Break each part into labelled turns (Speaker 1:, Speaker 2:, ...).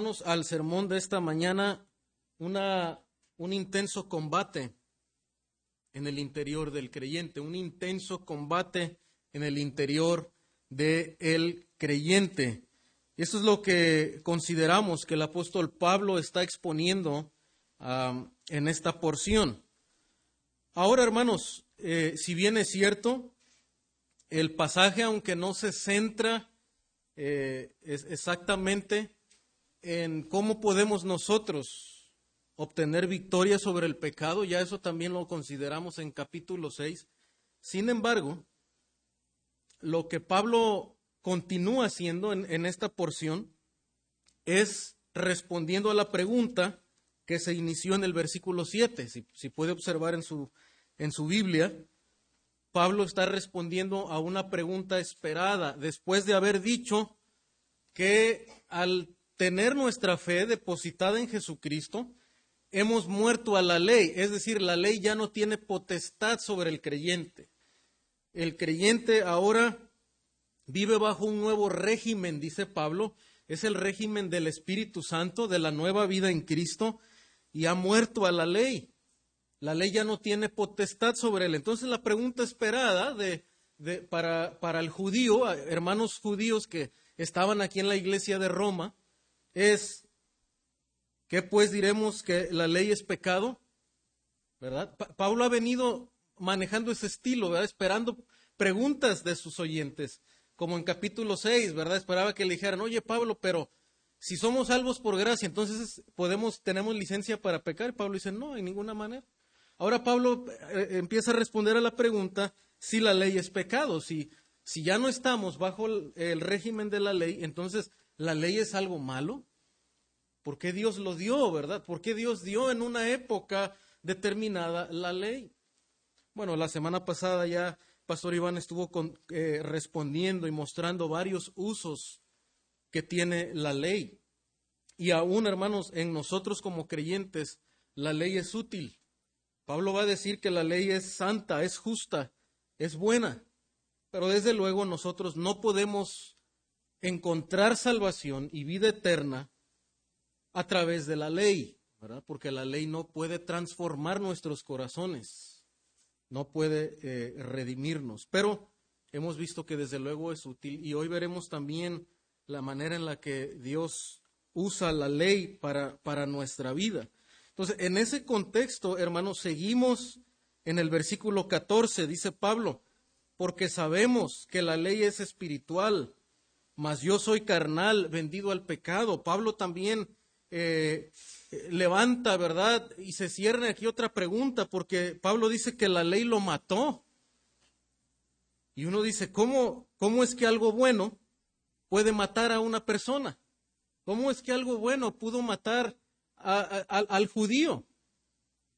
Speaker 1: hermanos, al sermón de esta mañana una, un intenso combate en el interior del creyente, un intenso combate en el interior del creyente. Y eso es lo que consideramos que el apóstol Pablo está exponiendo en esta porción. Ahora, hermanos, eh, si bien es cierto, el pasaje, aunque no se centra eh, exactamente en cómo podemos nosotros obtener victoria sobre el pecado, ya eso también lo consideramos en capítulo 6. Sin embargo, lo que Pablo continúa haciendo en, esta porción es respondiendo a la pregunta que se inició en el versículo 7. Si, si puede observar en su, en su Biblia, Pablo está respondiendo a una pregunta esperada después de haber dicho que al tener nuestra fe depositada en Jesucristo, hemos muerto a la ley, es decir, la ley ya no tiene potestad sobre el creyente. El creyente ahora vive bajo un nuevo régimen, dice Pablo, es el régimen del Espíritu Santo, de la nueva vida en Cristo, y ha muerto a la ley. La ley ya no tiene potestad sobre él. Entonces la pregunta esperada de, para, para el judío, hermanos judíos que estaban aquí en la iglesia de Roma, es, ¿qué pues diremos que la ley es pecado? ¿Verdad? Pablo ha venido manejando ese estilo, ¿verdad? Esperando preguntas de sus oyentes, como en capítulo 6, ¿verdad? Esperaba que le dijeran, oye Pablo, pero si somos salvos por gracia, entonces podemos, tenemos licencia para pecar. Pablo dice, no, en ninguna manera. Ahora Pablo eh, empieza a responder a la pregunta si la ley es pecado, si, si ya no estamos bajo el régimen de la ley, entonces ¿La ley es algo malo? ¿Por qué Dios lo dio, verdad? ¿Por qué Dios dio en una época determinada la ley? Bueno, la semana pasada ya Pastor Iván estuvo eh, respondiendo y mostrando varios usos que tiene la ley. Y aún, hermanos, en nosotros como creyentes, la ley es útil. Pablo va a decir que la ley es santa, es justa, es buena. Pero desde luego nosotros no podemos encontrar salvación y vida eterna a través de la ley, ¿verdad? Porque la ley no puede transformar nuestros corazones, no puede eh, redimirnos. Pero hemos visto que desde luego es útil y hoy veremos también la manera en la que Dios usa la ley para, para nuestra vida. Entonces, en ese contexto, hermanos, seguimos en el versículo 14, dice Pablo, porque sabemos que la ley es espiritual mas yo soy carnal, vendido al pecado. Pablo también eh, levanta, ¿verdad? Y se cierne aquí otra pregunta, porque Pablo dice que la ley lo mató. Y uno dice, ¿cómo, cómo es que algo bueno puede matar a una persona? ¿Cómo es que algo bueno pudo matar al judío?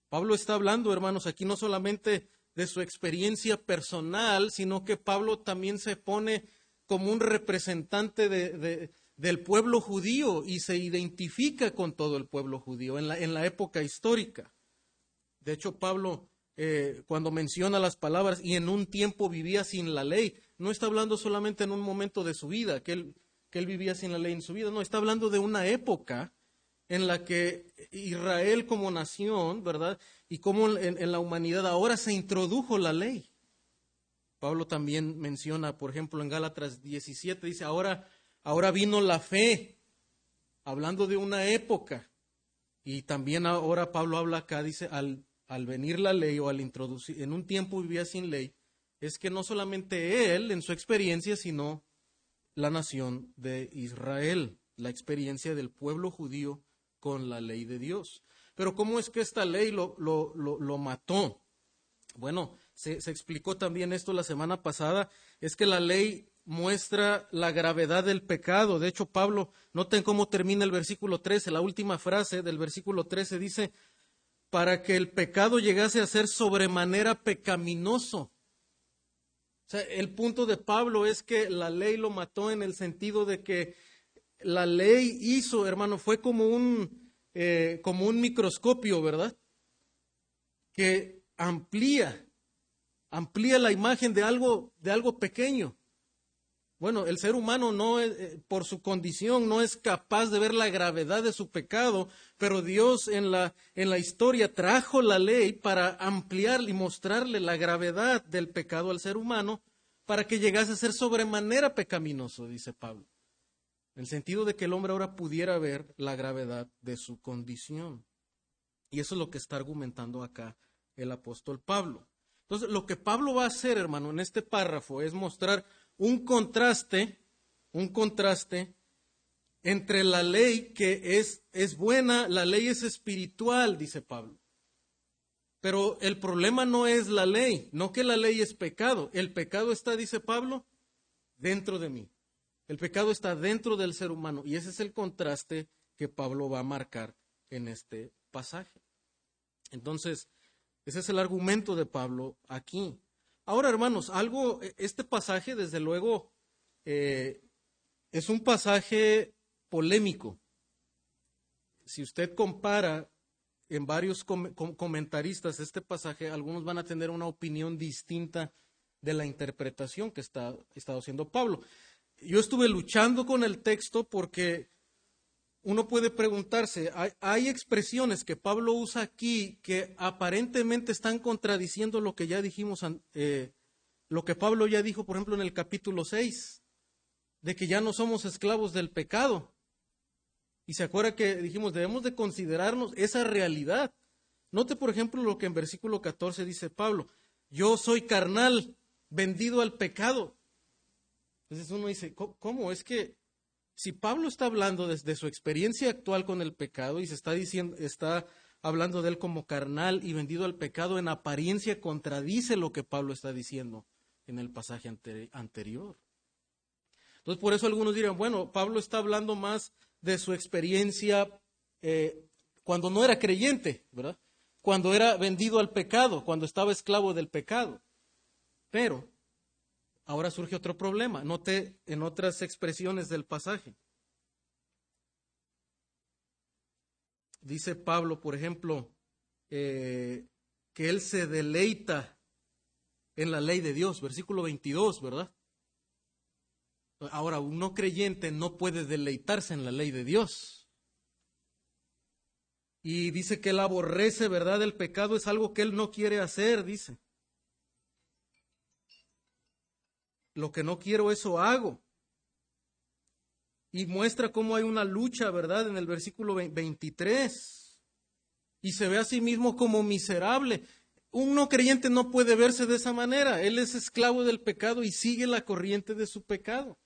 Speaker 1: Pablo está hablando, hermanos, aquí no solamente de su experiencia personal, sino que Pablo también se pone como un representante del pueblo judío y se identifica con todo el pueblo judío en la, época histórica. De hecho, Pablo, eh, cuando menciona las palabras y en un tiempo vivía sin la ley, no está hablando solamente en un momento de su vida, que él vivía sin la ley en su vida, no, está hablando de una época en la que Israel como nación, ¿verdad? Y como en la humanidad ahora se introdujo la ley. Pablo también menciona, por ejemplo, en Gálatas 17, dice, ahora, ahora vino la fe, hablando de una época. Y también ahora Pablo habla acá, dice, al, venir la ley o al introducir, en un tiempo vivía sin ley, es que no solamente él en su experiencia, sino la nación de Israel, la experiencia del pueblo judío con la ley de Dios. Pero ¿cómo es que esta ley lo, lo, lo mató? Bueno, se, explicó también esto la semana pasada, es que la ley muestra la gravedad del pecado. De hecho, Pablo, noten cómo termina el versículo 13, la última frase del versículo 13 dice, para que el pecado llegase a ser sobremanera pecaminoso. O sea, el punto de Pablo es que la ley lo mató en el sentido de que la ley hizo, hermano, fue como un, eh, como un microscopio, ¿verdad? Que amplía amplía la imagen de algo, de algo pequeño. Bueno, el ser humano no eh, por su condición no es capaz de ver la gravedad de su pecado, pero Dios en la, en la historia trajo la ley para ampliar y mostrarle la gravedad del pecado al ser humano para que llegase a ser sobremanera pecaminoso, dice Pablo. En el sentido de que el hombre ahora pudiera ver la gravedad de su condición. Y eso es lo que está argumentando acá el apóstol Pablo. Entonces, lo que Pablo va a hacer, hermano, en este párrafo es mostrar un contraste, un contraste entre la ley que es, es buena, la ley es espiritual, dice Pablo. Pero el problema no es la ley, no que la ley es pecado. El pecado está, dice Pablo, dentro de mí. El pecado está dentro del ser humano y ese es el contraste que Pablo va a marcar en este pasaje. Entonces, ese es el argumento de Pablo aquí. Ahora, hermanos, algo, e, este pasaje, desde luego, eh, es un pasaje polémico. Si usted compara en varios comentaristas este pasaje, algunos van a tener una opinión distinta de la interpretación que está, está haciendo Pablo. Yo estuve luchando con el texto porque uno puede preguntarse, hay, expresiones que Pablo usa aquí que aparentemente están contradiciendo lo que ya dijimos, eh, lo que Pablo ya dijo, por ejemplo, en el capítulo 6, de que ya no somos esclavos del pecado. Y se acuerda que dijimos, debemos de considerarnos esa realidad. Note, por ejemplo, lo que en versículo 14 dice Pablo, yo soy carnal, vendido al pecado. Entonces uno dice, ¿cómo? Es que si Pablo está hablando desde su experiencia actual con el pecado y se está diciendo, está hablando de él como carnal y vendido al pecado, en apariencia contradice lo que Pablo está diciendo en el pasaje anterior. Entonces, por eso algunos dirán, bueno, Pablo está hablando más de su experiencia eh, cuando no era creyente, ¿verdad? Cuando era vendido al pecado, cuando estaba esclavo del pecado. Pero Ahora surge otro problema. Note en otras expresiones del pasaje. Dice Pablo, por ejemplo, eh, que él se deleita en la ley de Dios, versículo 22, ¿verdad? Ahora, un no creyente no puede deleitarse en la ley de Dios. Y dice que él aborrece, ¿verdad? El pecado es algo que él no quiere hacer, dice. Lo que no quiero, eso hago. Y muestra cómo hay una lucha, ¿verdad? En el versículo 23. Y se ve a sí mismo como miserable. Un no creyente no puede verse de esa manera. Él es esclavo del pecado y sigue la corriente de su pecado.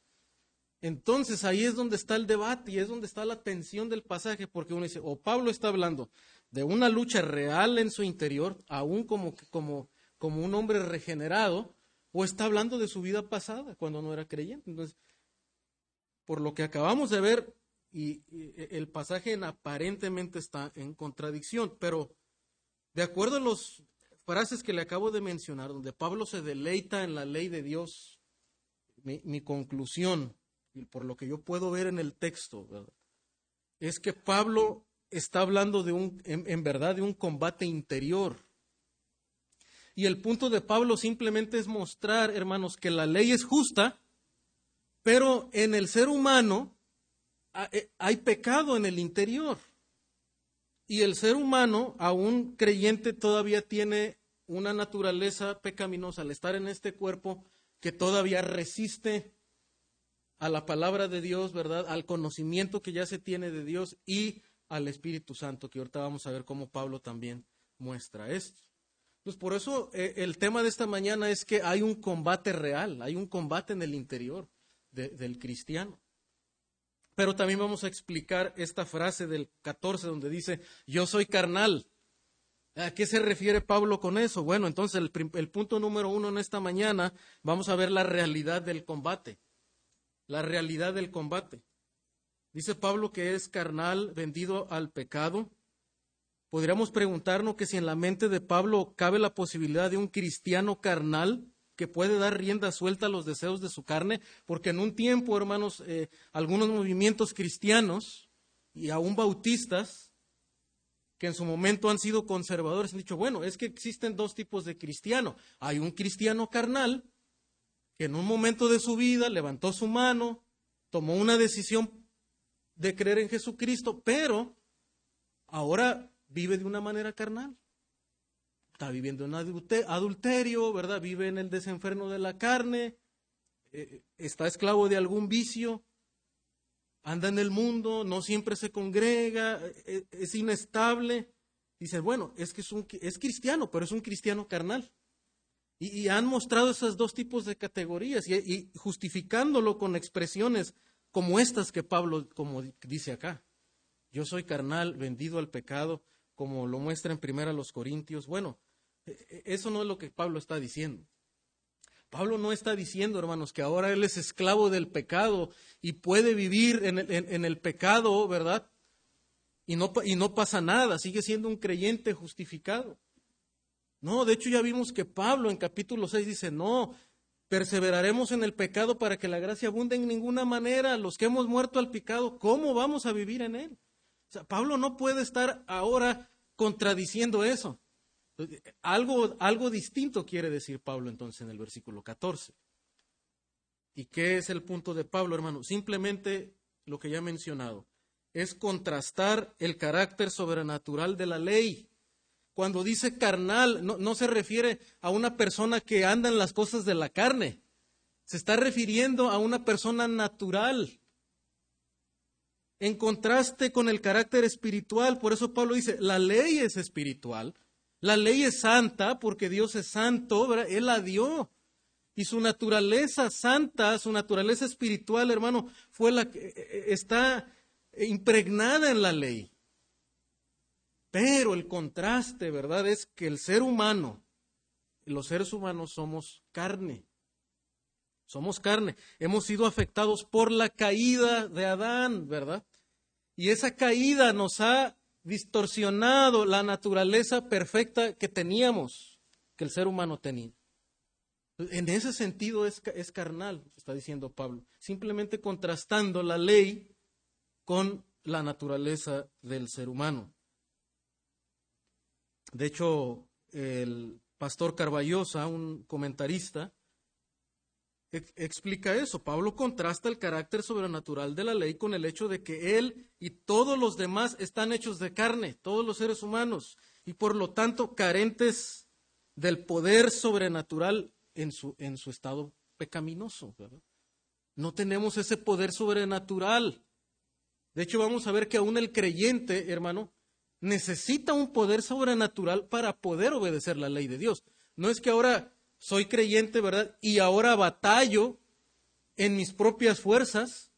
Speaker 1: Entonces ahí es donde está el debate y es donde está la tensión del pasaje, porque uno dice, o Pablo está hablando de una lucha real en su interior, aún como, como, como un hombre regenerado, o está hablando de su vida pasada cuando no era creyente. Entonces, por lo que acabamos de ver, y, el pasaje aparentemente está en contradicción, pero de acuerdo a las frases que le acabo de mencionar, donde Pablo se deleita en la ley de Dios, mi, conclusión, y por lo que yo puedo ver en el texto, es que Pablo está hablando de un, en verdad, de un combate interior y el punto de Pablo simplemente es mostrar, hermanos, que la ley es justa, pero en el ser humano eh, hay pecado en el interior. Y el ser humano, aún creyente, todavía tiene una naturaleza pecaminosa al estar en este cuerpo que todavía resiste a la palabra de Dios, ¿verdad? Al conocimiento que ya se tiene de Dios y al Espíritu Santo, que ahorita vamos a ver cómo Pablo también muestra esto. Pues por eso eh, el tema de esta mañana es que hay un combate real, hay un combate en el interior del cristiano. Pero también vamos a explicar esta frase del 14 donde dice, yo soy carnal. ¿A qué se refiere Pablo con eso? Bueno, entonces el, el punto número uno en esta mañana, vamos a ver la realidad del combate. La realidad del combate. Dice Pablo que es carnal, vendido al pecado, Podríamos preguntarnos que si en la mente de Pablo cabe la posibilidad de un cristiano carnal que puede dar rienda suelta a los deseos de su carne, porque en un tiempo, hermanos, eh, algunos movimientos cristianos y aún bautistas, que en su momento han sido conservadores, han dicho, bueno, es que existen dos tipos de cristiano. Hay un cristiano carnal que en un momento de su vida levantó su mano, tomó una decisión de creer en Jesucristo, pero ahora vive de una manera carnal. Está viviendo en adulterio, ¿verdad? Vive en el desenfreno de la carne, eh, está esclavo de algún vicio, anda en el mundo, no siempre se congrega, eh, es inestable. Dice, bueno, es que es, un, es cristiano, pero es un cristiano carnal. Y, han mostrado esos dos tipos de categorías y, justificándolo con expresiones como estas que Pablo como dice acá. Yo soy carnal, vendido al pecado, como lo muestra en primera los Corintios. Bueno, e, e, eso no es lo que Pablo está diciendo. Pablo no está diciendo, hermanos, que ahora él es esclavo del pecado y puede vivir en el, en el pecado, ¿verdad? Y no, y no pasa nada, sigue siendo un creyente justificado. No, de hecho ya vimos que Pablo en capítulo 6 dice, no, perseveraremos en el pecado para que la gracia abunde en ninguna manera. Los que hemos muerto al pecado, ¿cómo vamos a vivir en él? O sea, Pablo no puede estar ahora contradiciendo eso. Algo, algo distinto quiere decir Pablo entonces en el versículo 14. ¿Y qué es el punto de Pablo, hermano? Simplemente lo que ya he mencionado. Es contrastar el carácter sobrenatural de la ley cuando dice carnal, no, se refiere a una persona que anda en las cosas de la carne. Se está refiriendo a una persona natural. En contraste con el carácter espiritual, por eso Pablo dice, la ley es espiritual, la ley es santa porque Dios es santo, Él la dio. Y su naturaleza santa, su naturaleza espiritual, hermano, fue la que eh, eh, está impregnada en la ley. Pero el contraste, ¿verdad? Es que el ser humano, los seres humanos somos carne. Somos carne. Hemos sido afectados por la caída de Adán, ¿verdad? Y esa caída nos ha distorsionado la naturaleza perfecta que teníamos, que el ser humano tenía. En ese sentido es, es carnal, está diciendo Pablo, simplemente contrastando la ley con la naturaleza del ser humano. De hecho, el pastor Carballosa, un comentarista, explica eso. Pablo contrasta el carácter sobrenatural de la ley con el hecho de que él y todos los demás están hechos de carne, todos los seres humanos, y por lo tanto carentes del poder sobrenatural en su, en su estado pecaminoso. No tenemos ese poder sobrenatural. De hecho, vamos a ver que aún el creyente, hermano, necesita un poder sobrenatural para poder obedecer la ley de Dios. No es que ahora soy creyente, ¿verdad? Y ahora batallo en mis propias fuerzas,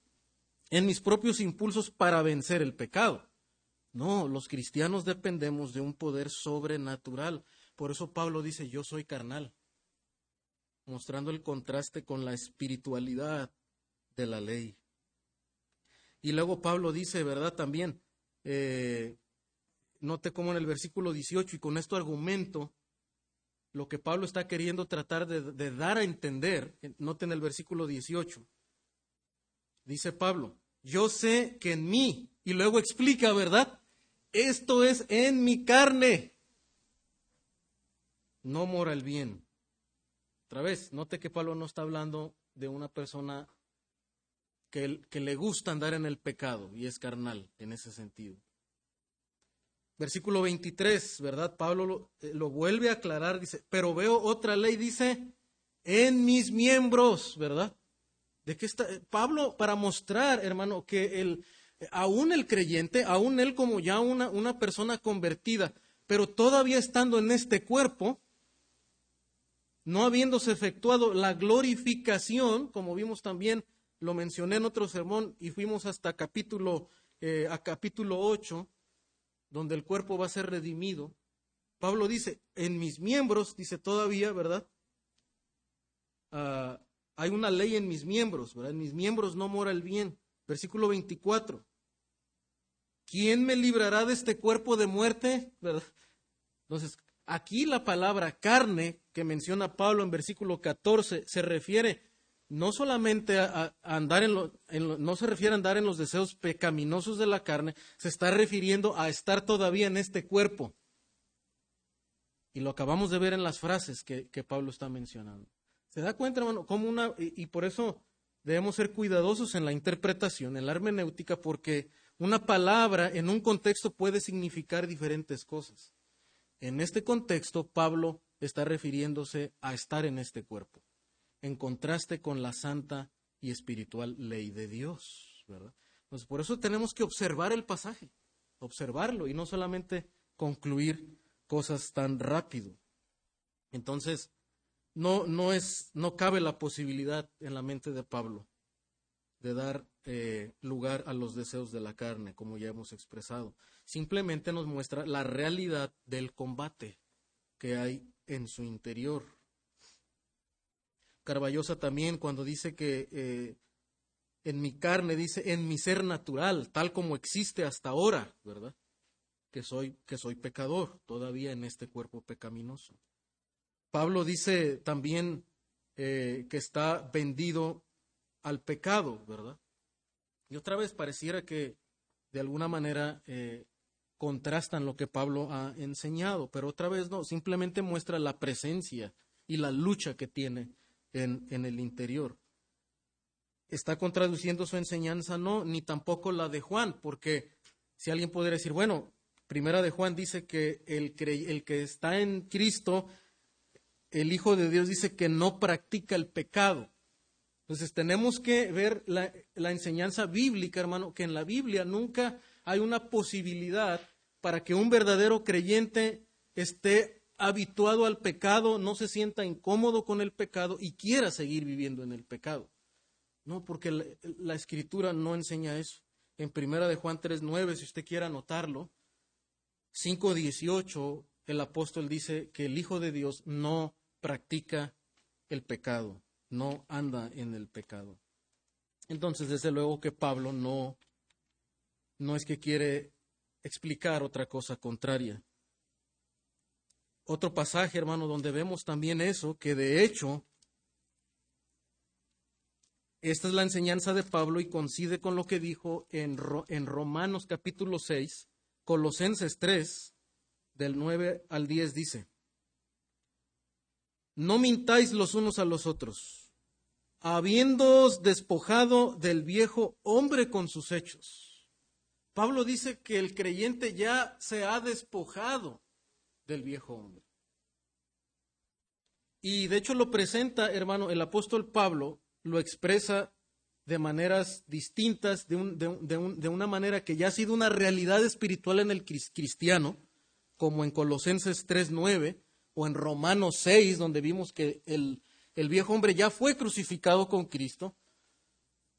Speaker 1: en mis propios impulsos para vencer el pecado. No, los cristianos dependemos de un poder sobrenatural. Por eso Pablo dice, yo soy carnal, mostrando el contraste con la espiritualidad de la ley. Y luego Pablo dice, ¿verdad? También, eh, Note cómo en el versículo 18, y con esto argumento lo que Pablo está queriendo tratar de, dar a entender, note en el versículo 18, dice Pablo, yo sé que en mí, y luego explica, ¿verdad? Esto es en mi carne. No mora el bien. Otra vez, note que Pablo no está hablando de una persona que le gusta andar en el pecado y es carnal en ese sentido. Versículo 23, ¿verdad? Pablo eh, lo, vuelve a aclarar, dice, pero veo otra ley, dice, en mis miembros, ¿verdad? De que está Pablo para mostrar, hermano, que el, aún el creyente, aún él como ya una, una persona convertida, pero todavía estando en este cuerpo, no habiéndose efectuado la glorificación, como vimos también, lo mencioné en otro sermón y fuimos hasta capítulo, eh, a capítulo 8, donde el cuerpo va a ser redimido, Pablo dice, en mis miembros, dice todavía, ¿verdad? Ah, hay una ley en mis miembros, ¿verdad? En mis miembros no mora el bien. Versículo 24. ¿Quién me librará de este cuerpo de muerte? Entonces, aquí la palabra carne que menciona Pablo en versículo 14 se refiere no solamente a, andar en, lo, no se refiere a andar en los deseos pecaminosos de la carne, se está refiriendo a estar todavía en este cuerpo. Y lo acabamos de ver en las frases que, Pablo está mencionando. ¿Se da cuenta, hermano? Como una, y, y por eso debemos ser cuidadosos en la interpretación, en la hermenéutica, porque una palabra en un contexto puede significar diferentes cosas. En este contexto, Pablo está refiriéndose a estar en este cuerpo, en contraste con la santa y espiritual ley de Dios, ¿verdad? Entonces, por eso tenemos que observar el pasaje, observarlo y no solamente concluir cosas tan rápido. Entonces, no, no, es, no cabe la posibilidad en la mente de Pablo de dar eh, lugar a los deseos de la carne, como ya hemos expresado. Simplemente nos muestra la realidad del combate que hay en su interior. Carballosa también cuando dice que eh, en mi carne, dice, en mi ser natural, tal como existe hasta ahora, ¿verdad? Que soy, que soy pecador todavía en este cuerpo pecaminoso. Pablo dice también eh, que está vendido al pecado, ¿verdad? Y otra vez pareciera que de alguna manera eh, contrastan lo que Pablo ha enseñado, pero otra vez no, simplemente muestra la presencia y la lucha que tiene en, en el interior. ¿Está contraduciendo su enseñanza? No, ni tampoco la de Juan, porque si alguien pudiera decir, bueno, primera de Juan dice que el, el que está en Cristo el Hijo de Dios dice que no practica el pecado. Entonces tenemos que ver la, enseñanza bíblica, hermano, que en la Biblia nunca hay una posibilidad para que un verdadero creyente esté habituado al pecado, no se sienta incómodo con el pecado y quiera seguir viviendo en el pecado. No, porque la, escritura no enseña eso. En primera de Juan 3.9, si usted quiere anotarlo, 5.18, el apóstol dice que el Hijo de Dios no practica el pecado, no anda en el pecado. Entonces, desde luego que Pablo no, no es que quiere explicar otra cosa contraria. Otro pasaje, hermano, donde vemos también eso, que de hecho, esta es la enseñanza de Pablo y coincide con lo que dijo en, en Romanos capítulo 6, Colosenses 3, del 9 al 10 dice, no mintáis los unos a los otros, habiéndoos despojado del viejo hombre con sus hechos. Pablo dice que el creyente ya se ha despojado del viejo hombre. Y de hecho lo presenta, hermano, el apóstol Pablo lo expresa de maneras distintas, de, de, una manera que ya ha sido una realidad espiritual en el cristiano, como en Colosenses 3.9, o en Romanos 6, donde vimos que el, el viejo hombre ya fue crucificado con Cristo.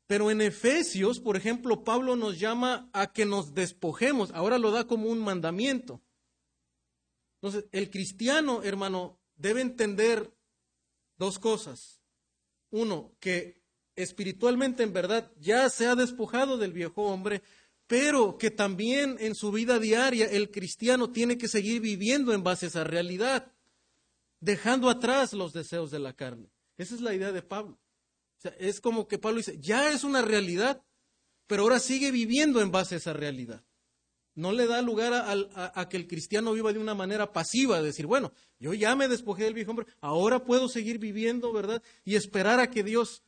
Speaker 1: Pero en Efesios, por ejemplo, Pablo nos llama a que nos despojemos. Ahora lo da como un mandamiento. Entonces, el cristiano, hermano, debe entender dos cosas. Uno, que espiritualmente en verdad ya se ha despojado del viejo hombre, pero que también en su vida diaria el cristiano tiene que seguir viviendo en base a esa realidad dejando atrás los deseos de la carne. Esa es la idea de Pablo. es como que Pablo dice, ya es una realidad, pero ahora sigue viviendo en base a esa realidad. No le da lugar a, que el cristiano viva de una manera pasiva, decir, bueno, yo ya me despojé del viejo hombre, ahora puedo seguir viviendo, ¿verdad? Y esperar a que Dios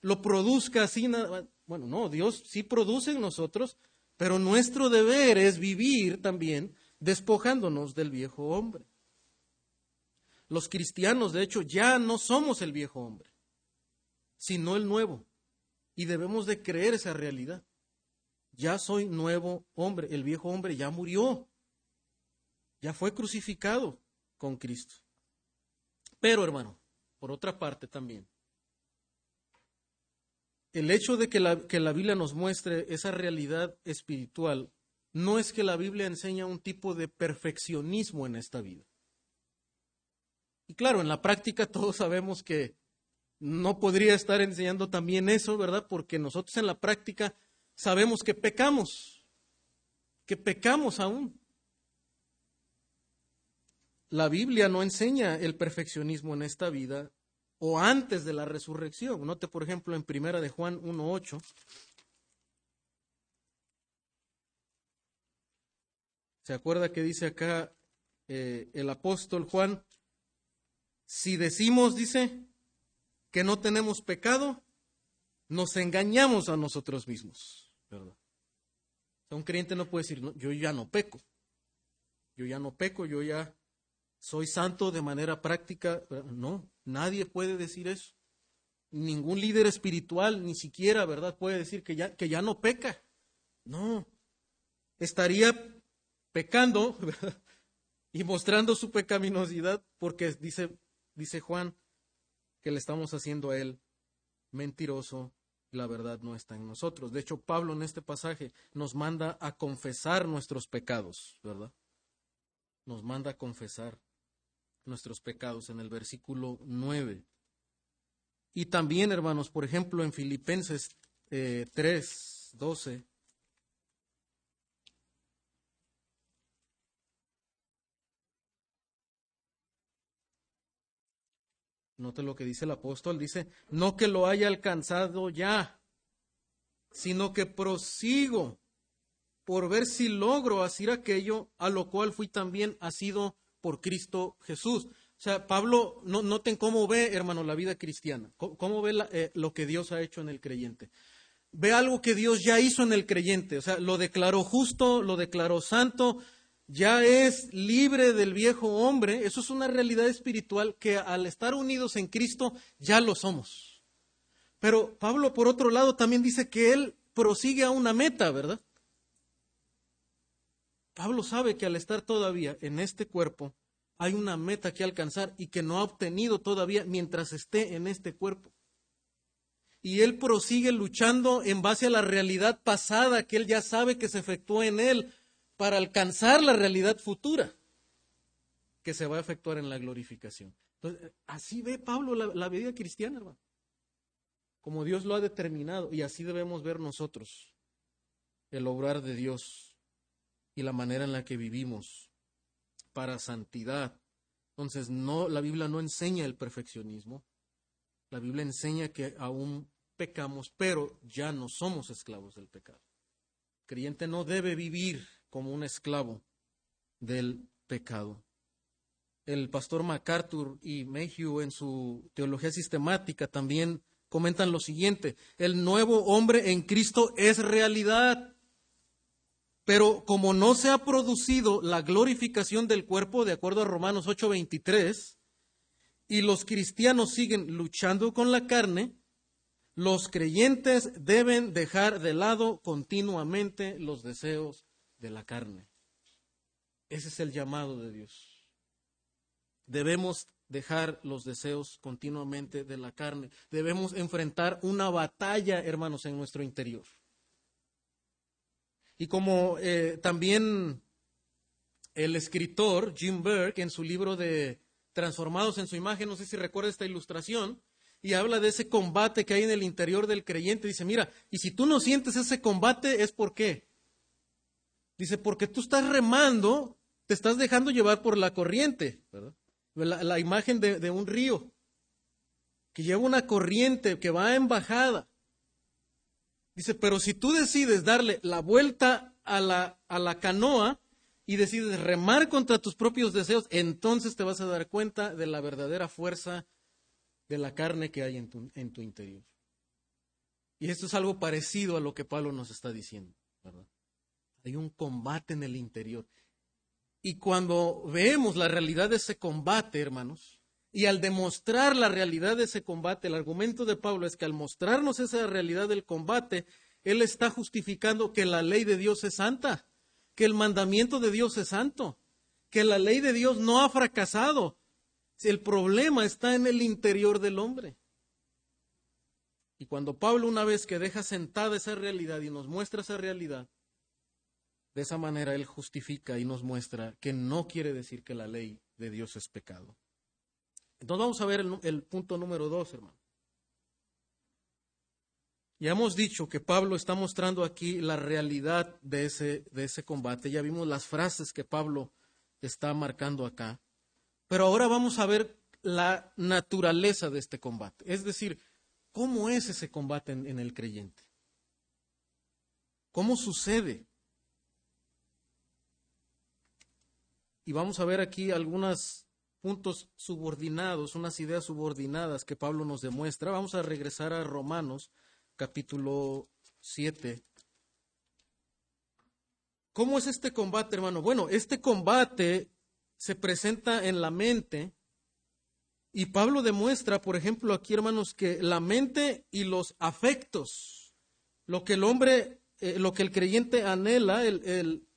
Speaker 1: lo produzca así. Bueno, no, Dios sí produce en nosotros, pero nuestro deber es vivir también despojándonos del viejo hombre. Los cristianos, de hecho, ya no somos el viejo hombre, sino el nuevo. Y debemos de creer esa realidad. Ya soy nuevo hombre, el viejo hombre ya murió, ya fue crucificado con Cristo. Pero, hermano, por otra parte también, el hecho de que la, que la Biblia nos muestre esa realidad espiritual no es que la Biblia enseña un tipo de perfeccionismo en esta vida. Y claro, en la práctica todos sabemos que no podría estar enseñando también eso, ¿verdad? Porque nosotros en la práctica sabemos que pecamos, que pecamos aún. La Biblia no enseña el perfeccionismo en esta vida o antes de la resurrección. Note, por ejemplo, en Primera de Juan 1.8. ¿Se acuerda que dice acá eh, el apóstol Juan? Si decimos, dice, que no tenemos pecado, nos engañamos a nosotros mismos, ¿verdad? un creyente no puede decir, yo ya no peco, yo ya no peco, yo ya soy santo de manera práctica. No, nadie puede decir eso. Ningún líder espiritual, ni siquiera, ¿verdad?, puede decir que ya, que ya no peca. No, estaría pecando y mostrando su pecaminosidad porque dice, dice Juan que le estamos haciendo a él mentiroso la verdad no está en nosotros. De hecho, Pablo en este pasaje nos manda a confesar nuestros pecados, ¿verdad? Nos manda a confesar nuestros pecados en el versículo 9. Y también, hermanos, por ejemplo, en Filipenses eh, 3, 12. Note lo que dice el apóstol, dice, no que lo haya alcanzado ya, sino que prosigo por ver si logro hacer aquello a lo cual fui también asido por Cristo Jesús. O sea, Pablo, no, noten cómo ve, hermano, la vida cristiana, cómo, ve eh, lo que Dios ha hecho en el creyente. Ve algo que Dios ya hizo en el creyente, o sea, lo declaró justo, lo declaró santo, ya es libre del viejo hombre, eso es una realidad espiritual que al estar unidos en Cristo ya lo somos. Pero Pablo, por otro lado, también dice que él prosigue a una meta, ¿verdad? Pablo sabe que al estar todavía en este cuerpo, hay una meta que alcanzar y que no ha obtenido todavía mientras esté en este cuerpo. Y él prosigue luchando en base a la realidad pasada que él ya sabe que se efectuó en él, para alcanzar la realidad futura que se va a efectuar en la glorificación. Entonces, así ve Pablo la, vida cristiana, hermano. Como Dios lo ha determinado. Y así debemos ver nosotros el obrar de Dios y la manera en la que vivimos para santidad. Entonces, no, la Biblia no enseña el perfeccionismo. La Biblia enseña que aún pecamos, pero ya no somos esclavos del pecado. El creyente no debe vivir como un esclavo del pecado. El pastor MacArthur y Mayhew en su teología sistemática también comentan lo siguiente, el nuevo hombre en Cristo es realidad, pero como no se ha producido la glorificación del cuerpo, de acuerdo a Romanos 8:23, y los cristianos siguen luchando con la carne, los creyentes deben dejar de lado continuamente los deseos de la carne. Ese es el llamado de Dios. Debemos dejar los deseos continuamente de la carne. Debemos enfrentar una batalla, hermanos, en nuestro interior. Y como eh, también el escritor Jim Burke en su libro de Transformados en su imagen, no sé si recuerda esta ilustración, y habla de ese combate que hay en el interior del creyente. Dice, mira, y si tú no sientes ese combate es por qué. Dice, porque tú estás remando, te estás dejando llevar por la corriente, ¿verdad? La, imagen de, un río que lleva una corriente que va en bajada. Dice, pero si tú decides darle la vuelta a la, a la canoa y decides remar contra tus propios deseos, entonces te vas a dar cuenta de la verdadera fuerza de la carne que hay en tu, en tu interior. Y esto es algo parecido a lo que Pablo nos está diciendo, ¿verdad? Hay un combate en el interior. Y cuando vemos la realidad de ese combate, hermanos, y al demostrar la realidad de ese combate, el argumento de Pablo es que al mostrarnos esa realidad del combate, él está justificando que la ley de Dios es santa, que el mandamiento de Dios es santo, que la ley de Dios no ha fracasado. El problema está en el interior del hombre. Y cuando Pablo una vez que deja sentada esa realidad y nos muestra esa realidad, de esa manera Él justifica y nos muestra que no quiere decir que la ley de Dios es pecado. Entonces vamos a ver el, punto número dos, hermano. Ya hemos dicho que Pablo está mostrando aquí la realidad de ese, de ese combate. Ya vimos las frases que Pablo está marcando acá. Pero ahora vamos a ver la naturaleza de este combate. Es decir, ¿cómo es ese combate en el creyente? ¿Cómo sucede? Y vamos a ver aquí algunas puntos subordinados, unas ideas subordinadas que Pablo nos demuestra. Vamos a regresar a Romanos capítulo 7. ¿Cómo es este combate, hermano? Bueno, este combate se presenta en la mente y Pablo demuestra, por ejemplo, aquí, hermanos, que la mente y los afectos, lo que el hombre, eh, lo que el creyente anhela, el, el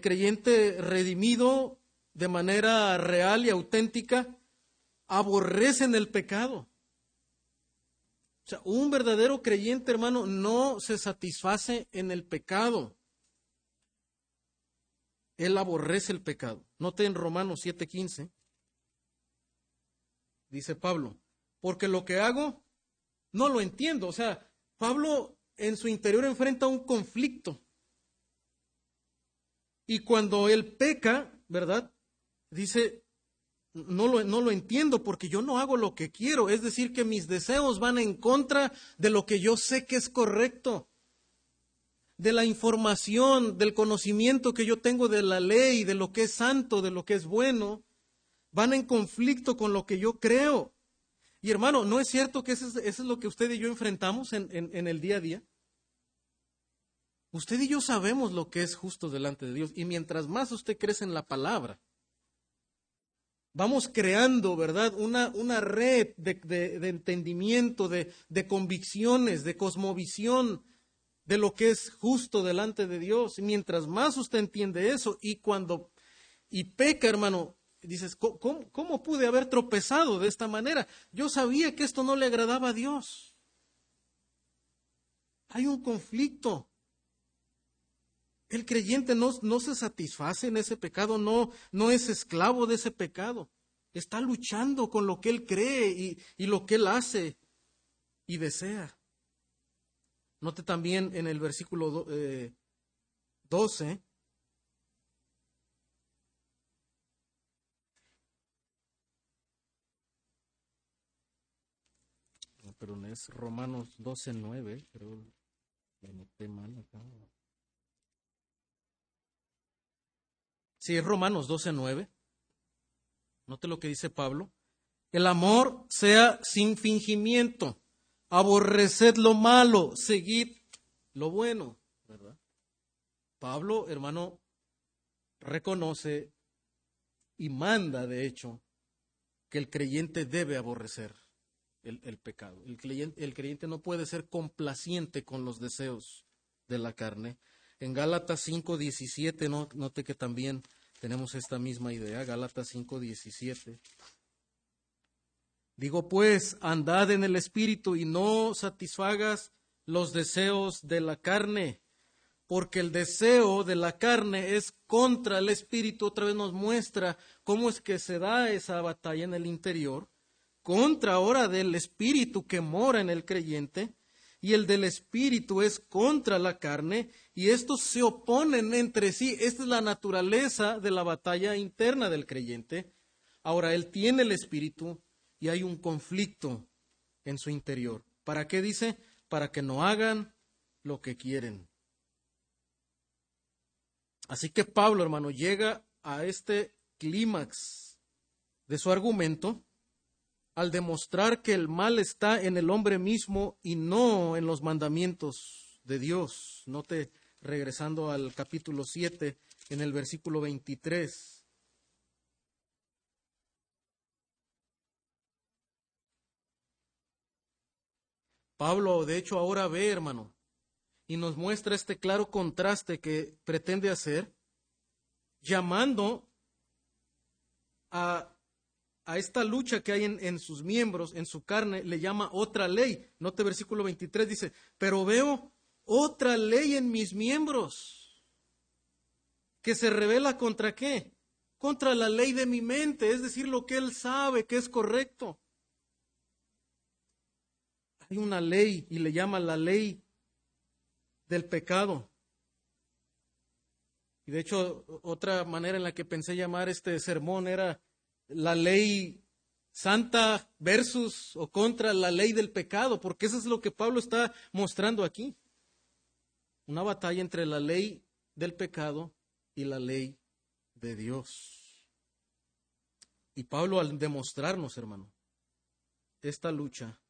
Speaker 1: creyente redimido de manera real y auténtica, aborrecen el pecado. O sea, un verdadero creyente, hermano, no se satisface en el pecado. Él aborrece el pecado. Note en Romanos 7:15, dice Pablo, porque lo que hago no lo entiendo. O sea, Pablo en su interior enfrenta un conflicto. Y cuando él peca, ¿verdad? Dice, no lo, no lo entiendo porque yo no hago lo que quiero. Es decir, que mis deseos van en contra de lo que yo sé que es correcto. De la información, del conocimiento que yo tengo de la ley, de lo que es santo, de lo que es bueno, van en conflicto con lo que yo creo. Y hermano, ¿no es cierto que eso es, lo que usted y yo enfrentamos en, en el día a día? Usted y yo sabemos lo que es justo delante de Dios. Y mientras más usted crece en la palabra, vamos creando, ¿verdad? Una, una red de, entendimiento, de, de, convicciones, de cosmovisión de lo que es justo delante de Dios. Y mientras más usted entiende eso y cuando, y peca, hermano, dices, ¿cómo, ¿cómo pude haber tropezado de esta manera? Yo sabía que esto no le agradaba a Dios. Hay un conflicto. El creyente no, no, se satisface en ese pecado, no, no es esclavo de ese pecado. Está luchando con lo que él cree y, y lo que él hace y desea. Note también en el versículo eh, 12. pero no es Romanos 12, 9, pero lo noté mal acá. Sí, es Romanos 12.9. Note lo que dice Pablo. El amor sea sin fingimiento. Aborreced lo malo, seguid lo bueno. Pablo, hermano, reconoce y manda, de hecho, que el creyente debe aborrecer el, pecado. El el creyente no puede ser complaciente con los deseos de la carne en Gálatas 5.17, no, note que también tenemos esta misma idea, Gálatas 5.17. Digo pues, andad en el Espíritu y no satisfagas los deseos de la carne, porque el deseo de la carne es contra el Espíritu. Otra vez nos muestra cómo es que se da esa batalla en el interior, contra ahora del Espíritu que mora en el creyente, y el del Espíritu es contra la carne, y estos se oponen entre sí. Esta es la naturaleza de la batalla interna del creyente. Ahora, él tiene el Espíritu y hay un conflicto en su interior. ¿Para qué dice? Para que no hagan lo que quieren. Así que Pablo, hermano, llega a este clímax de su argumento al demostrar que el mal está en el hombre mismo y no en los mandamientos de Dios. Note, regresando al capítulo 7, en el versículo 23. Pablo, de hecho, ahora ve, hermano, y nos muestra este claro contraste que pretende hacer, llamando a a esta lucha que hay en, sus miembros, en su carne, le llama otra ley. Note versículo 23, dice, pero veo otra ley en mis miembros que se revela contra qué? Contra la ley de mi mente, es decir, lo que él sabe que es correcto. Hay una ley y le llama la ley del pecado. Y de hecho, otra manera en la que pensé llamar este sermón era la ley santa versus o contra la ley del pecado, porque eso es lo que Pablo está mostrando aquí. Una batalla entre la ley del pecado y la ley de Dios. Y Pablo al demostrarnos, hermano, esta lucha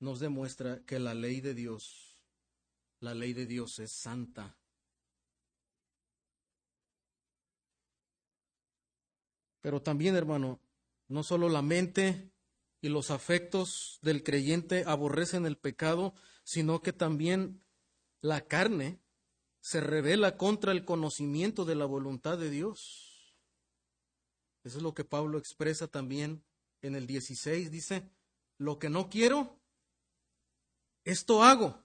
Speaker 1: nos demuestra que la ley de Dios, la ley de Dios es santa. Pero también, hermano, no solo la mente y los afectos del creyente aborrecen el pecado, sino que también la carne se revela contra el conocimiento de la voluntad de Dios. Eso es lo que Pablo expresa también en el 16. Dice, lo que no quiero, esto hago.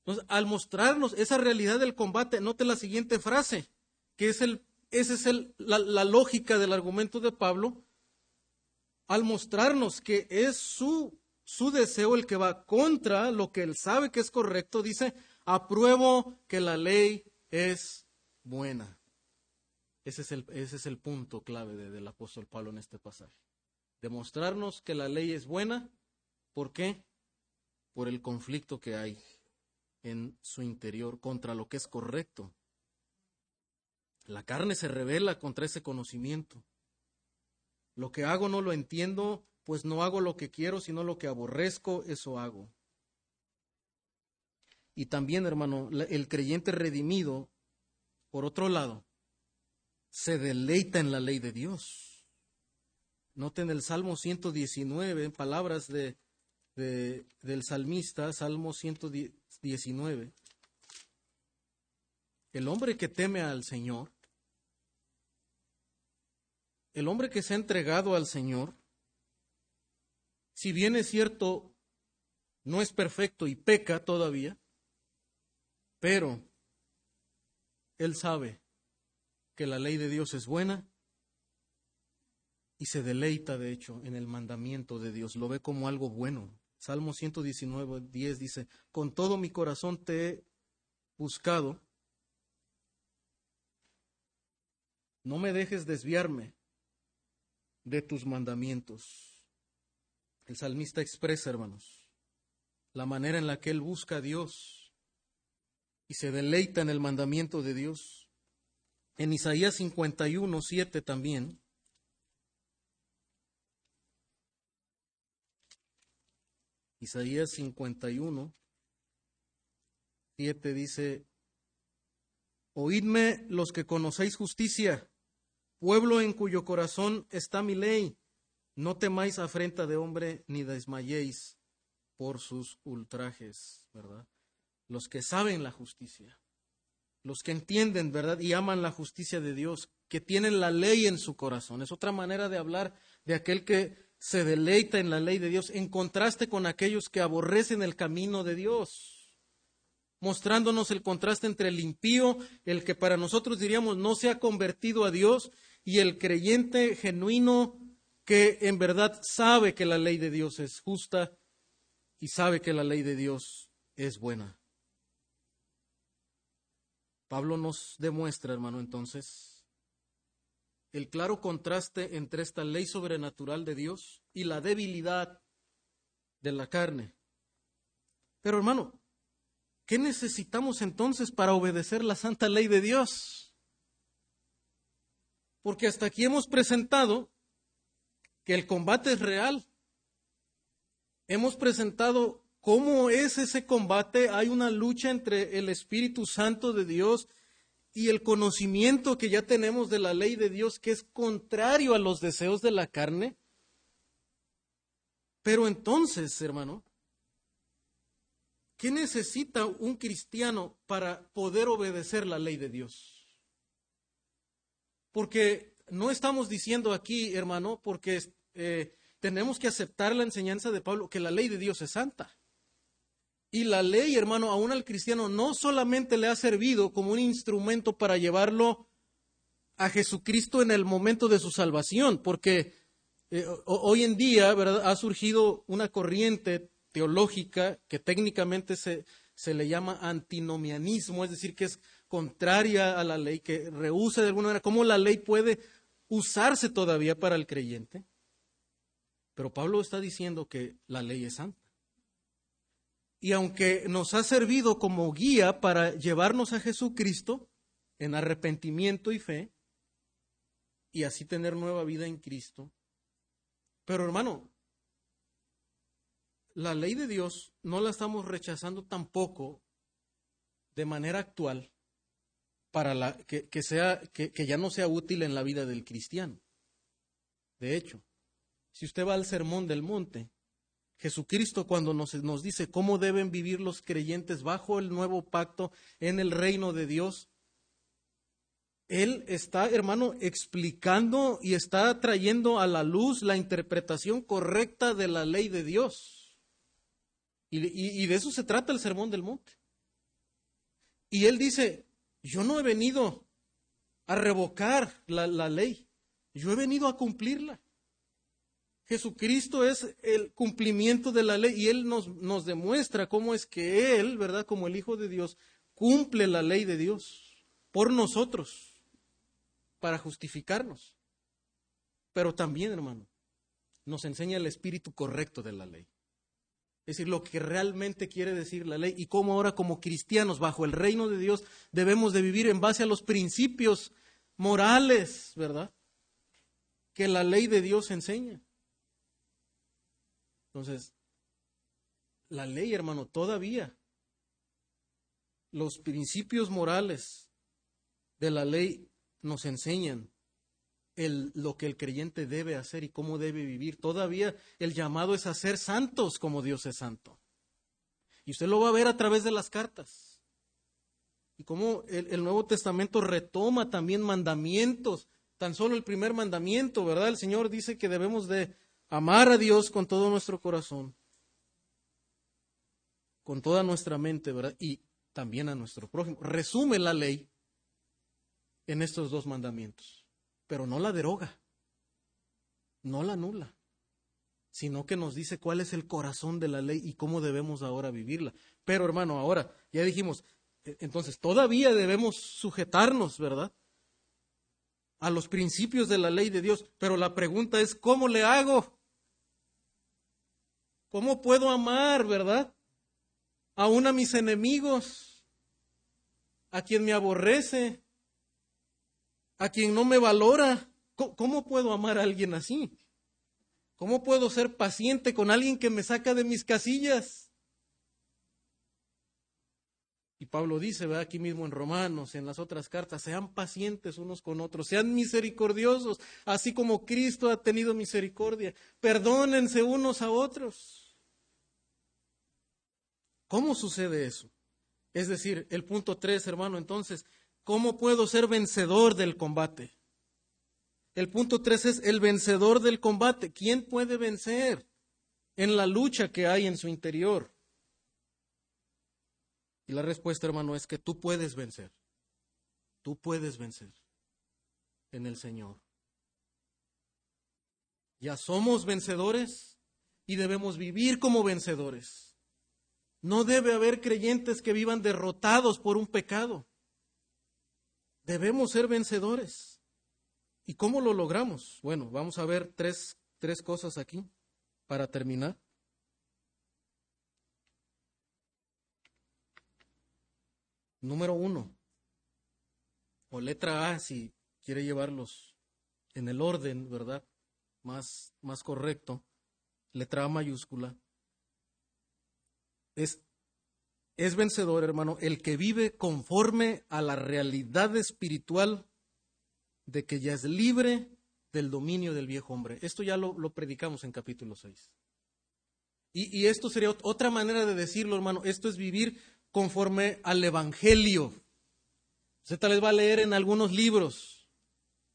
Speaker 1: Entonces, al mostrarnos esa realidad del combate, note la siguiente frase, que es el, esa es la, lógica del argumento de Pablo, al mostrarnos que es su, su deseo el que va contra lo que él sabe que es correcto, dice, apruebo que la ley es buena. Ese es el, ese es el punto clave del apóstol Pablo en este pasaje. Demostrarnos que la ley es buena. ¿Por qué? Por el conflicto que hay en su interior contra lo que es correcto. La carne se revela contra ese conocimiento. Lo que hago no lo entiendo, pues no hago lo que quiero, sino lo que aborrezco, eso hago. Y también, hermano, el creyente redimido, por otro lado, se deleita en la ley de Dios. Noten el Salmo 119, palabras de, de, del salmista, Salmo 119. El hombre que teme al Señor, el hombre que se ha entregado al Señor, si bien es cierto, no es perfecto y peca todavía, pero él sabe que la ley de Dios es buena y se deleita, de hecho, en el mandamiento de Dios. Lo ve como algo bueno. Salmo 119, 10 dice, con todo mi corazón te he buscado. No me dejes desviarme de tus mandamientos. El salmista expresa, hermanos, la manera en la que él busca a Dios y se deleita en el mandamiento de Dios. En Isaías 51, 7 también. Isaías 51, 7 dice, Oídme los que conocéis justicia, pueblo en cuyo corazón está mi ley, no temáis afrenta de hombre ni desmayéis por sus ultrajes, ¿verdad? los que saben la justicia, los que entienden, ¿verdad? Y aman la justicia de Dios, que tienen la ley en su corazón. Es otra manera de hablar de aquel que se deleita en la ley de Dios, en contraste con aquellos que aborrecen el camino de Dios, mostrándonos el contraste entre el impío, el que para nosotros diríamos no se ha convertido a Dios, y el creyente genuino que en verdad sabe que la ley de Dios es justa y sabe que la ley de Dios es buena. Pablo nos demuestra, hermano, entonces, el claro contraste entre esta ley sobrenatural de Dios y la debilidad de la carne. Pero, hermano, ¿qué necesitamos entonces para obedecer la santa ley de Dios? Porque hasta aquí hemos presentado que el combate es real. Hemos presentado ¿Cómo es ese combate? Hay una lucha entre el Espíritu Santo de Dios y el conocimiento que ya tenemos de la ley de Dios que es contrario a los deseos de la carne. Pero entonces, hermano, ¿qué necesita un cristiano para poder obedecer la ley de Dios? Porque no estamos diciendo aquí, hermano, porque eh, tenemos que aceptar la enseñanza de Pablo, que la ley de Dios es santa. Y la ley, hermano, aún al cristiano no solamente le ha servido como un instrumento para llevarlo a Jesucristo en el momento de su salvación, porque eh, hoy en día ha surgido una corriente teológica que técnicamente se, se le llama antinomianismo, es decir, que es contraria a la ley, que rehúsa de alguna manera cómo la ley puede usarse todavía para el creyente. Pero Pablo está diciendo que la ley es santa. Y aunque nos ha servido como guía para llevarnos a Jesucristo en arrepentimiento y fe, y así tener nueva vida en Cristo. Pero hermano, la ley de Dios no la estamos rechazando tampoco de manera actual para la, que, sea, que, ya no sea útil en la vida del cristiano. De hecho, si usted va al sermón del monte, Jesucristo cuando nos, nos dice cómo deben vivir los creyentes bajo el nuevo pacto en el reino de Dios, Él está, hermano, explicando y está trayendo a la luz la interpretación correcta de la ley de Dios. Y, y de eso se trata el sermón del monte. Y Él dice, yo no he venido a revocar la, ley, yo he venido a cumplirla. Jesucristo es el cumplimiento de la ley y Él nos, nos, demuestra cómo es que Él, ¿verdad? Como el Hijo de Dios, cumple la ley de Dios por nosotros, para justificarnos. Pero también, hermano, nos enseña el espíritu correcto de la ley. Es decir, lo que realmente quiere decir la ley y cómo ahora como cristianos bajo el reino de Dios debemos de vivir en base a los principios morales, ¿verdad? Que la ley de Dios enseña. Entonces, la ley, hermano, todavía los principios morales de la ley nos enseñan lo que el creyente debe hacer y cómo debe vivir. Todavía el llamado es a ser santos como Dios es santo. Y usted lo va a ver a través de las cartas. Y cómo el, el Nuevo Testamento retoma también mandamientos. Tan solo el primer mandamiento, ¿verdad? El Señor dice que debemos de amar a Dios con todo nuestro corazón, con toda nuestra mente, ¿verdad? Y también a nuestro prójimo. Resume la ley en estos dos mandamientos pero no la deroga, no la anula, sino que nos dice cuál es el corazón de la ley y cómo debemos ahora vivirla. Pero hermano, ahora ya dijimos, e, entonces todavía debemos sujetarnos, ¿verdad? A los principios de la ley de Dios, pero la pregunta es, ¿cómo le hago? ¿Cómo puedo amar, verdad? Aún a mis enemigos, a quien me aborrece, a quien no me valora. ¿Cómo puedo amar a alguien así? ¿Cómo puedo ser paciente con alguien que me saca de mis casillas? Y Pablo dice, ve aquí mismo en Romanos, en las otras cartas, sean pacientes unos con otros, sean misericordiosos, así como Cristo ha tenido misericordia. Perdónense unos a otros. ¿Cómo sucede eso? Es decir, el punto tres, hermano, entonces, ¿Cómo puedo ser vencedor del combate? El punto tres es el vencedor del combate. ¿Quién puede vencer en la lucha que hay en su interior? Y la respuesta, hermano, es que tú puedes vencer. Tú puedes vencer en el Señor. Ya somos vencedores y debemos vivir como vencedores. No debe haber creyentes que vivan derrotados por un pecado. Debemos ser vencedores. ¿Y cómo lo logramos? Bueno, vamos a ver tres, tres cosas aquí para terminar. Número uno, o letra A, si quiere llevarlos en el orden, ¿verdad? Más, más correcto. Letra A mayúscula. Es es vencedor, hermano, el que vive conforme a la realidad espiritual de que ya es libre del dominio del viejo hombre. Esto ya lo, predicamos en capítulo 6. Y, y, esto sería otra manera de decirlo, hermano. Esto es vivir conforme al Evangelio. Usted tal vez va a leer en algunos libros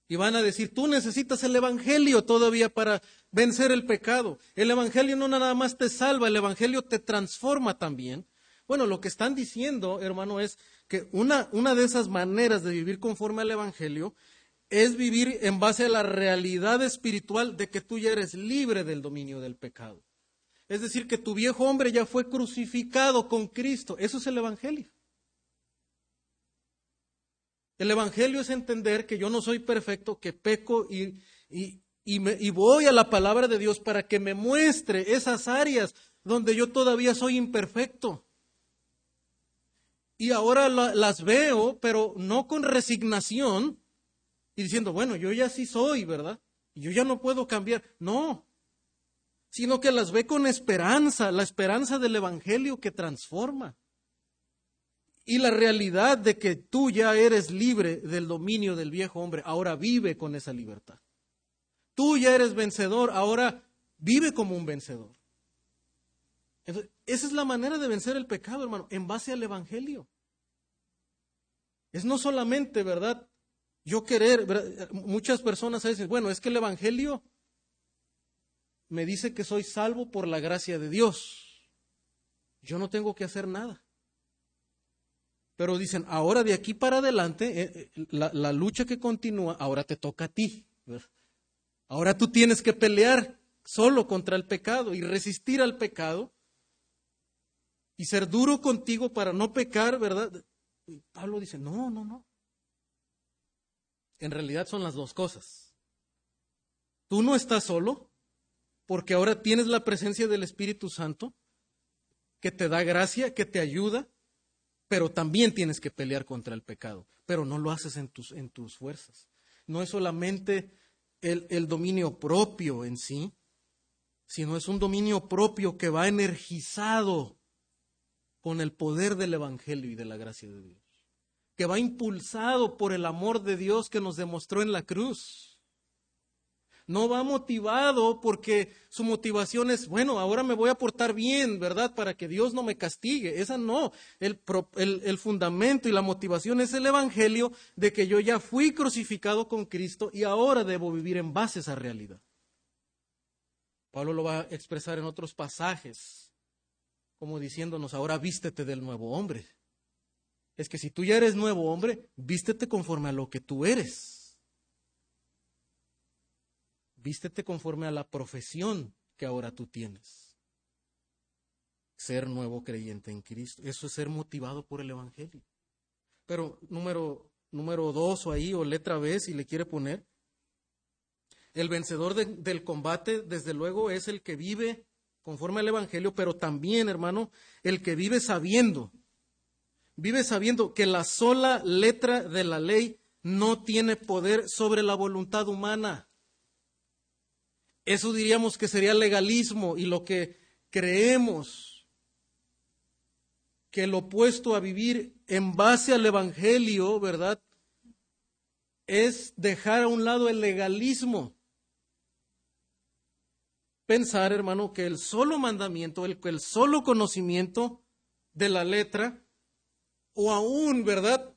Speaker 1: y van a decir, tú necesitas el Evangelio todavía para vencer el pecado. El Evangelio no nada más te salva, el Evangelio te transforma también. Bueno, lo que están diciendo, hermano, es que una, una de esas maneras de vivir conforme al Evangelio es vivir en base a la realidad espiritual de que tú ya eres libre del dominio del pecado. Es decir, que tu viejo hombre ya fue crucificado con Cristo. Eso es el Evangelio. El Evangelio es entender que yo no soy perfecto, que peco y, y, y voy a la palabra de Dios para que me muestre esas áreas donde yo todavía soy imperfecto y ahora las veo, pero no con resignación, y diciendo, bueno, yo ya sí soy, ¿verdad? Yo ya no puedo cambiar. No, sino que las ve con esperanza, la esperanza del Evangelio que transforma. Y la realidad de que tú ya eres libre del dominio del viejo hombre, ahora vive con esa libertad. Tú ya eres vencedor, ahora vive como un vencedor. Esa es la manera de vencer el pecado, hermano, en base al Evangelio. Es no solamente, ¿verdad? Yo querer, muchas personas dicen, bueno, es que el Evangelio me dice que soy salvo por la gracia de Dios. Yo no tengo que hacer nada. Pero dicen, ahora de aquí para adelante, eh, eh, la, lucha que continúa, ahora te toca a ti. Ahora tú tienes que pelear solo contra el pecado y resistir al pecado y ser duro contigo para no pecar, ¿verdad? Y Pablo dice, no, no, no. En realidad son las dos cosas. Tú no estás solo porque ahora tienes la presencia del Espíritu Santo que te da gracia, que te ayuda, pero también tienes que pelear contra el pecado, pero no lo haces en tus, en tus fuerzas. No es solamente el, el dominio propio en sí, sino es un dominio propio que va energizado con el poder del Evangelio y de la gracia de Dios, que va impulsado por el amor de Dios que nos demostró en la cruz no va motivado porque su motivación es, bueno, ahora me voy a portar bien, ¿verdad? Para que Dios no me castigue. Esa no. El, fundamento y la motivación es el Evangelio de que yo ya fui crucificado con Cristo y ahora debo vivir en base a esa realidad. Pablo lo va a expresar en otros pasajes, como diciéndonos, ahora vístete del nuevo hombre. Es que si tú ya eres nuevo hombre, vístete conforme a lo que tú eres. Vístete conforme a la profesión que ahora tú tienes. Ser nuevo creyente en Cristo. Eso es ser motivado por el Evangelio. Pero número, número dos o ahí, o letra B, si le quiere poner. El vencedor del combate, desde luego, es el que vive conforme al Evangelio, pero también, hermano, el que vive sabiendo, vive sabiendo que la sola letra de la ley no tiene poder sobre la voluntad humana. Eso diríamos que sería legalismo y lo que creemos que lo opuesto a vivir en base al Evangelio, ¿verdad? Es dejar a un lado el legalismo. Pensar, hermano, que el solo mandamiento, el, el solo conocimiento de la letra, o aún, ¿verdad?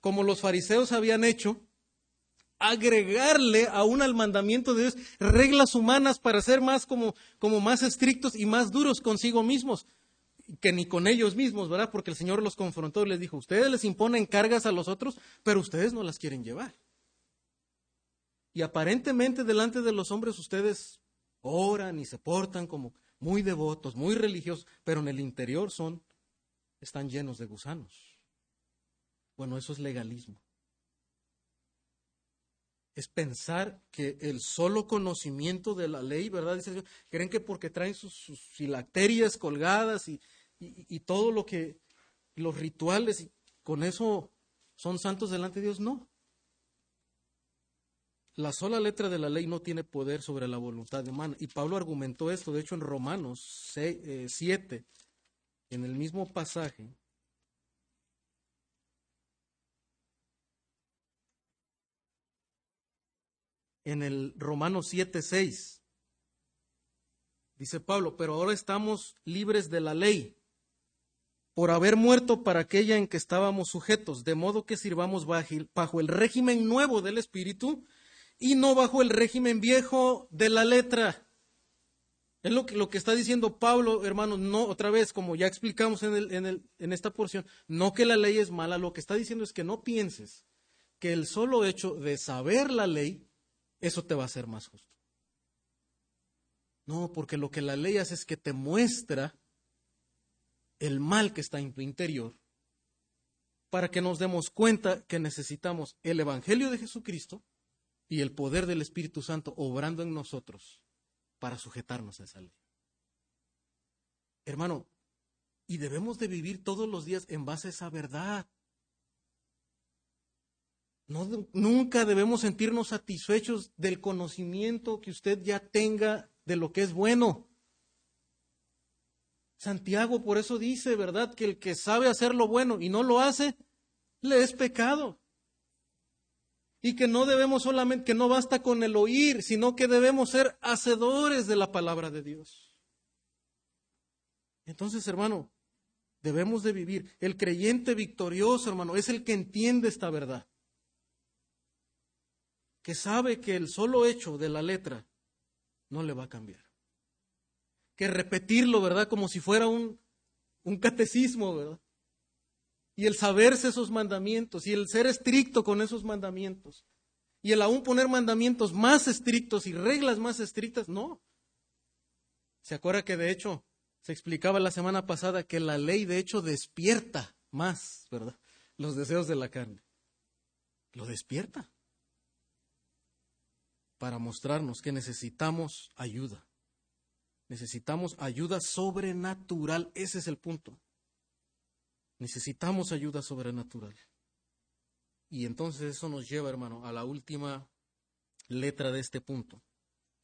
Speaker 1: Como los fariseos habían hecho, agregarle aún al mandamiento de Dios reglas humanas para ser más como, como más estrictos y más duros consigo mismos que ni con ellos mismos, ¿verdad? Porque el Señor los confrontó y les dijo, ustedes les imponen cargas a los otros, pero ustedes no las quieren llevar. Y aparentemente delante de los hombres ustedes oran y se portan como muy devotos, muy religiosos, pero en el interior son, están llenos de gusanos. Bueno, eso es legalismo es pensar que el solo conocimiento de la ley, ¿verdad? Dice, creen que porque traen sus, filacterias colgadas y, y, todo lo que, los rituales, y con eso son santos delante de Dios. No. La sola letra de la ley no tiene poder sobre la voluntad humana. Y Pablo argumentó esto, de hecho, en Romanos 7, eh, en el mismo pasaje. en el Romanos 7:6. Dice Pablo, pero ahora estamos libres de la ley por haber muerto para aquella en que estábamos sujetos, de modo que sirvamos bajo el régimen nuevo del Espíritu y no bajo el régimen viejo de la letra. Es lo que, lo que está diciendo Pablo, hermanos, no otra vez, como ya explicamos en, el, en, el, en esta porción, no que la ley es mala, lo que está diciendo es que no pienses que el solo hecho de saber la ley eso te va a hacer más justo. No, porque lo que la ley hace es que te muestra el mal que está en tu interior para que nos demos cuenta que necesitamos el Evangelio de Jesucristo y el poder del Espíritu Santo obrando en nosotros para sujetarnos a esa ley. Hermano, y debemos de vivir todos los días en base a esa verdad. nunca debemos sentirnos satisfechos del conocimiento que usted ya tenga de lo que es bueno. Santiago por eso dice, ¿verdad?, que el que sabe hacer lo bueno y no lo hace, le es pecado. Y que no debemos solamente, que no basta con el oír, sino que debemos ser hacedores de la palabra de Dios. Entonces, hermano, debemos de vivir. El creyente victorioso, hermano, es el que entiende esta verdad. Que sabe que el solo hecho de la letra no le va a cambiar. Que repetirlo, ¿verdad? Como si fuera un, un catecismo, ¿verdad? Y el saberse esos mandamientos y el ser estricto con esos mandamientos y el aún poner mandamientos más estrictos y reglas más estrictas, no. ¿Se acuerda que de hecho se explicaba la semana pasada que la ley de hecho despierta más, ¿verdad? Los deseos de la carne. Lo despierta para mostrarnos que necesitamos ayuda. Necesitamos ayuda sobrenatural, ese es el punto. Necesitamos ayuda sobrenatural. Y entonces eso nos lleva, hermano, a la última letra de este punto.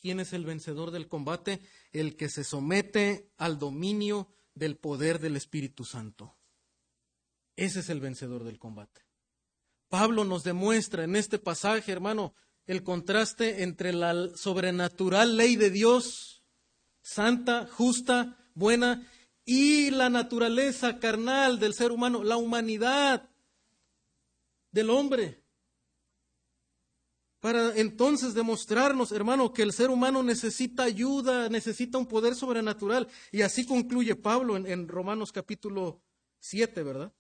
Speaker 1: ¿Quién es el vencedor del combate? El que se somete al dominio del poder del Espíritu Santo. Ese es el vencedor del combate. Pablo nos demuestra en este pasaje, hermano, el contraste entre la sobrenatural ley de Dios, santa, justa, buena, y la naturaleza carnal del ser humano, la humanidad del hombre. Para entonces demostrarnos, hermano, que el ser humano necesita ayuda, necesita un poder sobrenatural. Y así concluye Pablo en, en Romanos capítulo 7, ¿verdad?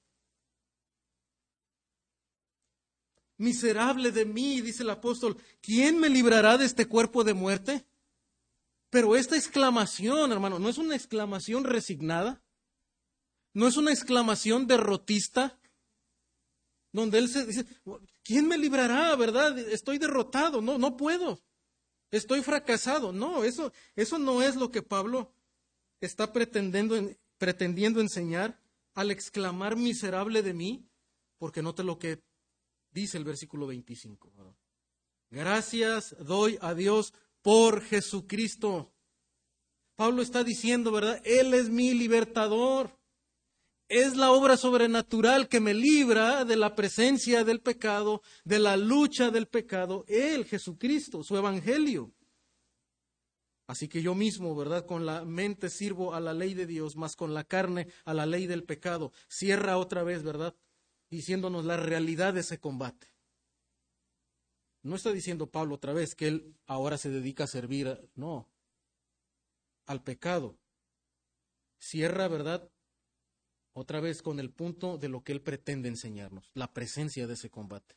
Speaker 1: Miserable de mí, dice el apóstol, ¿quién me librará de este cuerpo de muerte? Pero esta exclamación, hermano, no es una exclamación resignada, no es una exclamación derrotista, donde él se dice, ¿quién me librará, verdad? Estoy derrotado, no, no puedo, estoy fracasado. No, eso, eso no es lo que Pablo está pretendiendo, pretendiendo enseñar al exclamar miserable de mí, porque note lo que dice el versículo 25. Gracias doy a Dios por Jesucristo. Pablo está diciendo, ¿verdad? Él es mi libertador. Es la obra sobrenatural que me libra de la presencia del pecado, de la lucha del pecado. Él, Jesucristo, su evangelio. Así que yo mismo, ¿verdad? Con la mente sirvo a la ley de Dios, más con la carne a la ley del pecado. Cierra otra vez, ¿verdad? Diciéndonos la realidad de ese combate. No está diciendo Pablo otra vez que él ahora se dedica a servir, no, al pecado. Cierra, ¿verdad? Otra vez con el punto de lo que él pretende enseñarnos, la presencia de ese combate.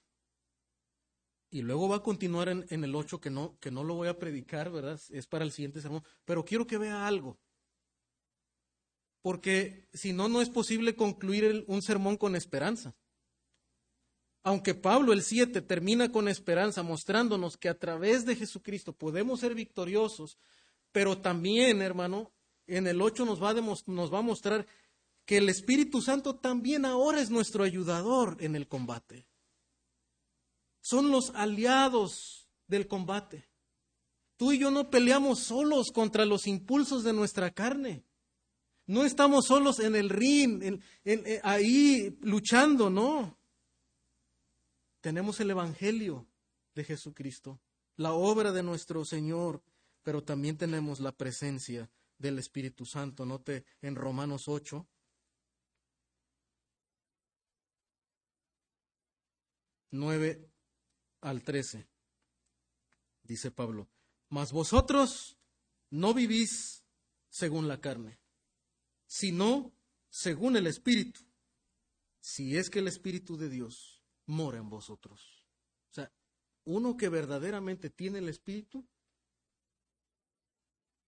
Speaker 1: Y luego va a continuar en, el 8 que no, que no lo voy a predicar, ¿verdad? Es para el siguiente sermón. Pero quiero que vea algo. Porque si no, no es posible concluir un sermón con esperanza. Aunque Pablo el 7 termina con esperanza mostrándonos que a través de Jesucristo podemos ser victoriosos, pero también, hermano, en el 8 nos va, a nos va a mostrar que el Espíritu Santo también ahora es nuestro ayudador en el combate. Son los aliados del combate. Tú y yo no peleamos solos contra los impulsos de nuestra carne. No estamos solos en el ring, eh, ahí luchando, no tenemos el Evangelio de Jesucristo, la obra de nuestro Señor, pero también tenemos la presencia del Espíritu Santo. Note en Romanos 8. Nueve al trece, dice Pablo, mas vosotros no vivís según la carne, sino según el Espíritu, si es que el Espíritu de Dios mora en vosotros. O sea, uno que verdaderamente tiene el Espíritu,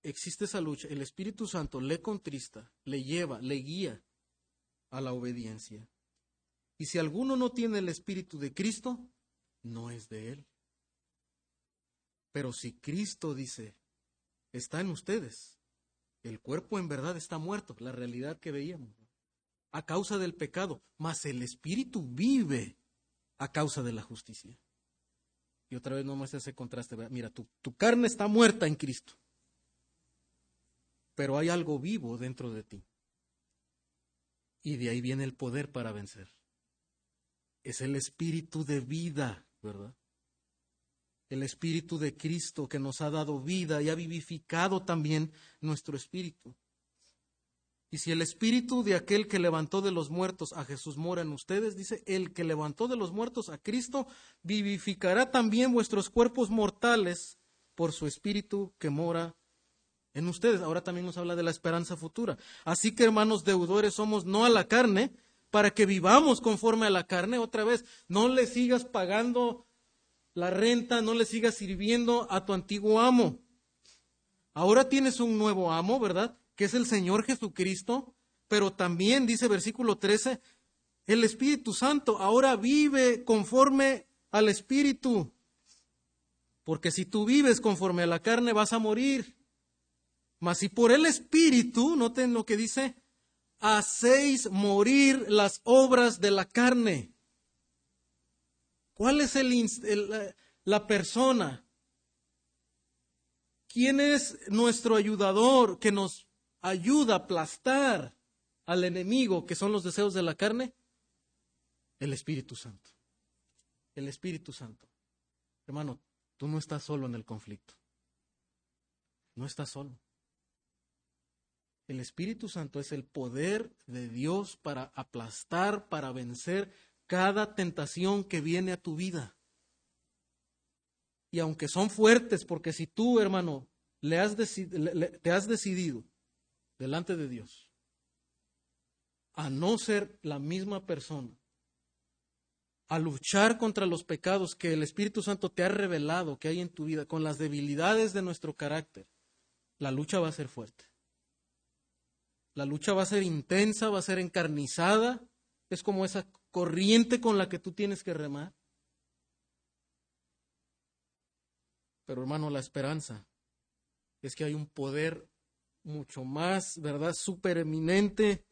Speaker 1: existe esa lucha. El Espíritu Santo le contrista, le lleva, le guía a la obediencia. Y si alguno no tiene el Espíritu de Cristo, no es de él. Pero si Cristo dice, está en ustedes, el cuerpo en verdad está muerto, la realidad que veíamos, a causa del pecado, mas el Espíritu vive a causa de la justicia. Y otra vez no más ese contraste. Mira, tu, tu carne está muerta en Cristo, pero hay algo vivo dentro de ti. Y de ahí viene el poder para vencer. Es el espíritu de vida, ¿verdad? El espíritu de Cristo que nos ha dado vida y ha vivificado también nuestro espíritu. Y si el espíritu de aquel que levantó de los muertos a Jesús mora en ustedes, dice, el que levantó de los muertos a Cristo vivificará también vuestros cuerpos mortales por su espíritu que mora en ustedes. Ahora también nos habla de la esperanza futura. Así que hermanos deudores somos no a la carne, para que vivamos conforme a la carne. Otra vez, no le sigas pagando la renta, no le sigas sirviendo a tu antiguo amo. Ahora tienes un nuevo amo, ¿verdad? Que es el Señor Jesucristo, pero también dice versículo 13, el Espíritu Santo ahora vive conforme al Espíritu. Porque si tú vives conforme a la carne vas a morir. Mas si por el Espíritu, noten lo que dice, hacéis morir las obras de la carne. ¿Cuál es el, la persona? ¿Quién es nuestro ayudador que nos ayuda a aplastar al enemigo, que son los deseos de la carne? El Espíritu Santo. El Espíritu Santo. Hermano, tú no estás solo en el conflicto. No estás solo. El Espíritu Santo es el poder de Dios para aplastar, para vencer cada tentación que viene a tu vida. Y aunque son fuertes, porque si tú, hermano, le has te has decidido delante de Dios, a no ser la misma persona, a luchar contra los pecados que el Espíritu Santo te ha revelado que hay en tu vida, con las debilidades de nuestro carácter, la lucha va a ser fuerte. La lucha va a ser intensa, va a ser encarnizada, es como esa corriente con la que tú tienes que remar. Pero hermano, la esperanza es que hay un poder mucho más, ¿verdad?, supereminente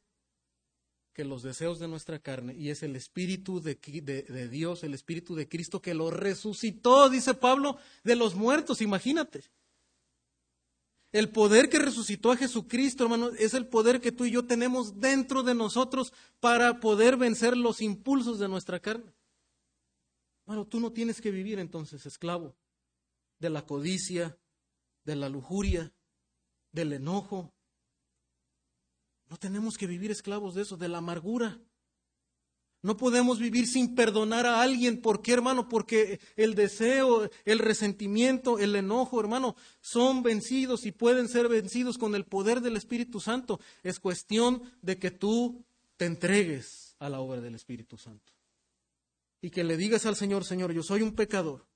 Speaker 1: que los deseos de nuestra carne, y es el Espíritu de, de, Dios, el Espíritu de Cristo que lo resucitó, dice Pablo, de los muertos, imagínate. El poder que resucitó a Jesucristo, hermano, es el poder que tú y yo tenemos dentro de nosotros para poder vencer los impulsos de nuestra carne. Bueno, tú no tienes que vivir entonces esclavo de la codicia, de la lujuria, del enojo. No tenemos que vivir esclavos de eso, de la amargura. No podemos vivir sin perdonar a alguien. ¿Por qué, hermano? Porque el deseo, el resentimiento, el enojo, hermano, son vencidos y pueden ser vencidos con el poder del Espíritu Santo. Es cuestión de que tú te entregues a la obra del Espíritu Santo. Y que le digas al Señor, Señor, yo soy un pecador.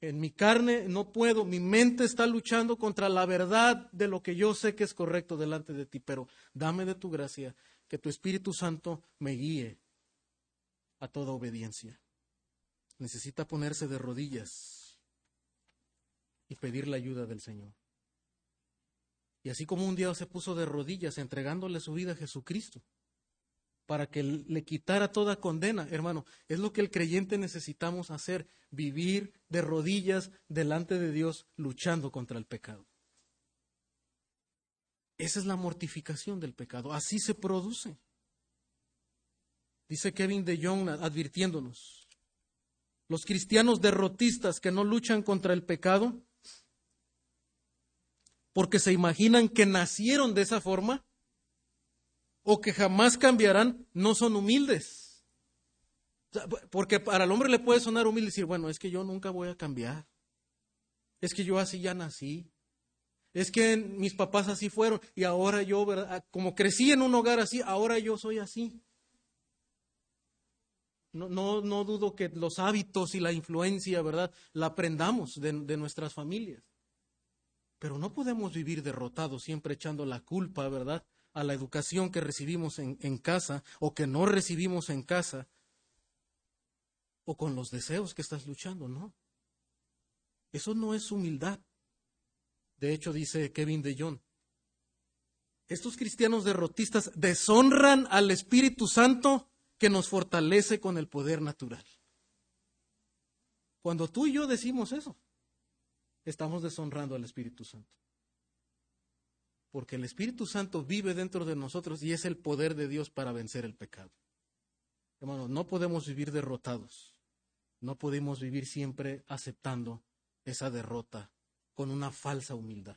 Speaker 1: En mi carne no puedo, mi mente está luchando contra la verdad de lo que yo sé que es correcto delante de ti, pero dame de tu gracia que tu Espíritu Santo me guíe a toda obediencia. Necesita ponerse de rodillas y pedir la ayuda del Señor. Y así como un día se puso de rodillas entregándole su vida a Jesucristo, para que le quitara toda condena, hermano. Es lo que el creyente necesitamos hacer, vivir de rodillas delante de Dios luchando contra el pecado. Esa es la mortificación del pecado, así se produce. Dice Kevin de Jong advirtiéndonos, los cristianos derrotistas que no luchan contra el pecado, porque se imaginan que nacieron de esa forma, o que jamás cambiarán no son humildes. Porque para el hombre le puede sonar humilde decir, bueno, es que yo nunca voy a cambiar. Es que yo así ya nací. Es que mis papás así fueron y ahora yo, ¿verdad? como crecí en un hogar así, ahora yo soy así. No, no, no dudo que los hábitos y la influencia, ¿verdad?, la aprendamos de, de nuestras familias. Pero no podemos vivir derrotados, siempre echando la culpa, ¿verdad?, a la educación que recibimos en, casa o que no recibimos en casa o con los deseos que estás luchando, no. Eso no es humildad. De hecho, dice Kevin de Jong, estos cristianos derrotistas deshonran al Espíritu Santo que nos fortalece con el poder natural. Cuando tú y yo decimos eso, estamos deshonrando al Espíritu Santo. Porque el Espíritu Santo vive dentro de nosotros y es el poder de Dios para vencer el pecado. Hermanos, no podemos vivir derrotados. No podemos vivir siempre aceptando esa derrota con una falsa humildad.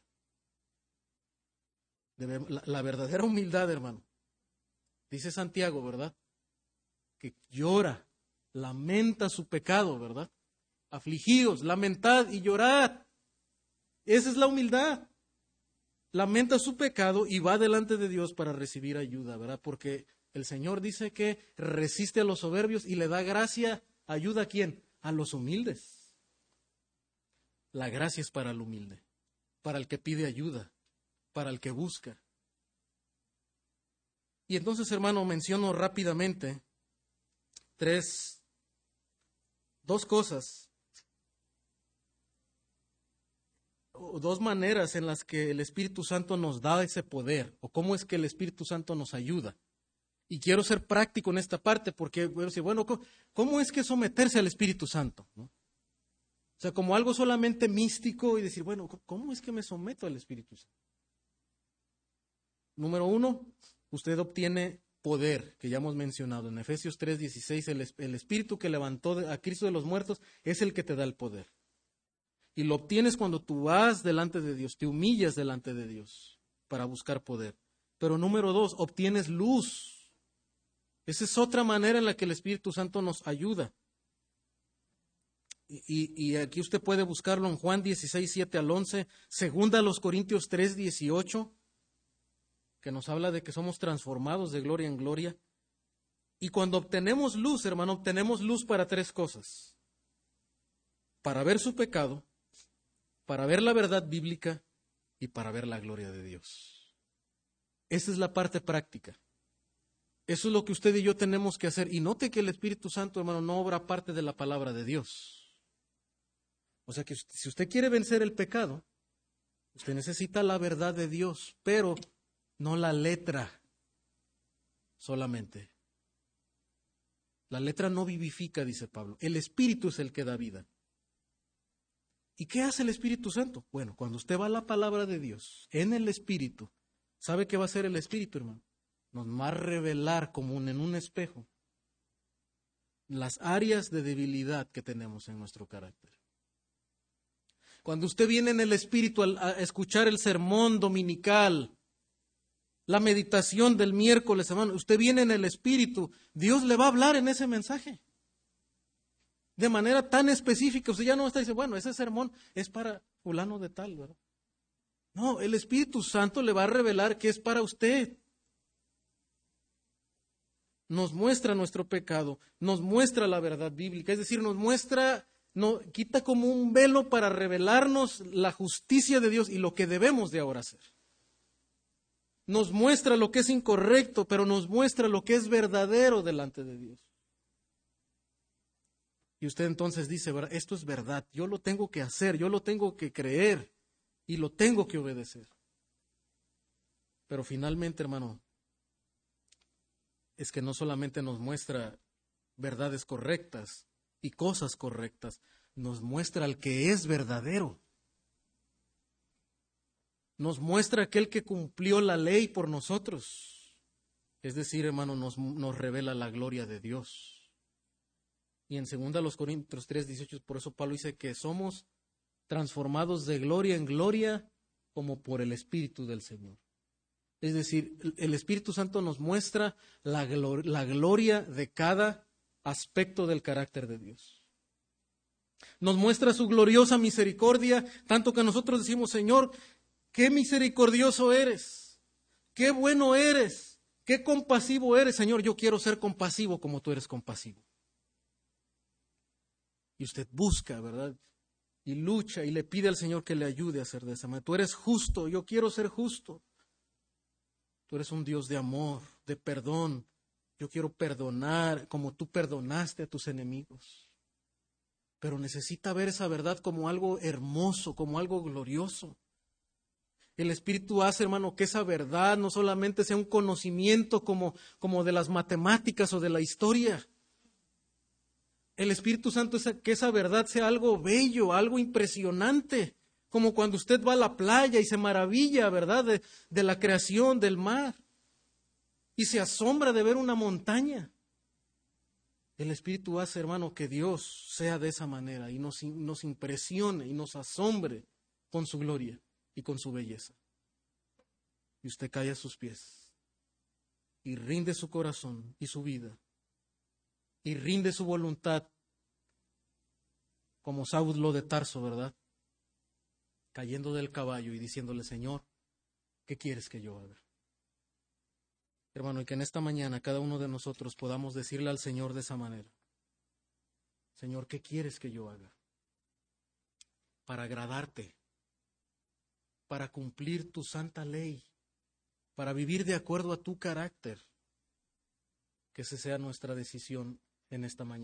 Speaker 1: La, la verdadera humildad, hermano, dice Santiago, ¿verdad? Que llora, lamenta su pecado, ¿verdad? Afligidos, lamentad y llorad. Esa es la humildad. Lamenta su pecado y va delante de Dios para recibir ayuda, ¿verdad? Porque el Señor dice que resiste a los soberbios y le da gracia, ayuda a quién? A los humildes. La gracia es para el humilde, para el que pide ayuda, para el que busca. Y entonces, hermano, menciono rápidamente tres, dos cosas dos maneras en las que el Espíritu Santo nos da ese poder, o cómo es que el Espíritu Santo nos ayuda. Y quiero ser práctico en esta parte, porque bueno, ¿cómo es que someterse al Espíritu Santo? O sea, como algo solamente místico y decir, bueno, ¿cómo es que me someto al Espíritu Santo? Número uno, usted obtiene poder, que ya hemos mencionado. En Efesios 3:16, el, el Espíritu que levantó a Cristo de los muertos es el que te da el poder. Y lo obtienes cuando tú vas delante de Dios, te humillas delante de Dios para buscar poder. Pero número dos, obtienes luz. Esa es otra manera en la que el Espíritu Santo nos ayuda. Y, aquí usted puede buscarlo en Juan 16, 7 al 11, segunda a los Corintios 3, 18, que nos habla de que somos transformados de gloria en gloria. Y cuando obtenemos luz, hermano, obtenemos luz para tres cosas. Para ver su pecado, para ver la verdad bíblica y para ver la gloria de Dios. Esa es la parte práctica. Eso es lo que usted y yo tenemos que hacer. Y note que el Espíritu Santo, hermano, no obra parte de la palabra de Dios. O sea que si usted quiere vencer el pecado, usted necesita la verdad de Dios, pero no la letra solamente. La letra no vivifica, dice Pablo. El Espíritu es el que da vida. ¿Y qué hace el Espíritu Santo? Bueno, cuando usted va a la palabra de Dios, en el Espíritu, ¿sabe qué va a hacer el Espíritu, hermano? Nos va a revelar como en un espejo las áreas de debilidad que tenemos en nuestro carácter. Cuando usted viene en el Espíritu a escuchar el sermón dominical, la meditación del miércoles, hermano, usted viene en el Espíritu, Dios le va a hablar en ese mensaje de manera tan específica. Usted ya no está diciendo, bueno, ese sermón es para fulano de tal, ¿verdad? No, el Espíritu Santo le va a revelar que es para usted. Nos muestra nuestro pecado, nos muestra la verdad bíblica, es decir, nos muestra, no, quita como un velo para revelarnos la justicia de Dios y lo que debemos de ahora hacer. Nos muestra lo que es incorrecto, pero nos muestra lo que es verdadero delante de Dios. Y usted entonces dice, esto es verdad, yo lo tengo que hacer, yo lo tengo que creer y lo tengo que obedecer. Pero finalmente, hermano, es que no solamente nos muestra verdades correctas y cosas correctas, nos muestra al que es verdadero. Nos muestra aquel que cumplió la ley por nosotros. Es decir, hermano, nos, nos revela la gloria de Dios. Y en 2 Corintios 3, 18, por eso Pablo dice que somos transformados de gloria en gloria como por el Espíritu del Señor. Es decir, el Espíritu Santo nos muestra la, la gloria de cada aspecto del carácter de Dios. Nos muestra su gloriosa misericordia, tanto que nosotros decimos, Señor, qué misericordioso eres, qué bueno eres, qué compasivo eres, Señor, yo quiero ser compasivo como tú eres compasivo. Y usted busca, ¿verdad? Y lucha y le pide al Señor que le ayude a hacer de esa manera. Tú eres justo, yo quiero ser justo. Tú eres un Dios de amor, de perdón. Yo quiero perdonar como tú perdonaste a tus enemigos. Pero necesita ver esa verdad como algo hermoso, como algo glorioso. El Espíritu hace, hermano, que esa verdad no solamente sea un conocimiento como, como de las matemáticas o de la historia. El Espíritu Santo es que esa verdad sea algo bello, algo impresionante, como cuando usted va a la playa y se maravilla, ¿verdad?, de, la creación del mar y se asombra de ver una montaña. El Espíritu hace, hermano, que Dios sea de esa manera y nos, nos impresione y nos asombre con su gloria y con su belleza. Y usted cae a sus pies y rinde su corazón y su vida y rinde su voluntad como Saulo de Tarso, ¿verdad? Cayendo del caballo y diciéndole, Señor, ¿qué quieres que yo haga? Hermano, y que en esta mañana cada uno de nosotros podamos decirle al Señor de esa manera, Señor, ¿qué quieres que yo haga? Para agradarte, para cumplir tu santa ley, para vivir de acuerdo a tu carácter. Que esa sea nuestra decisión en esta mañana.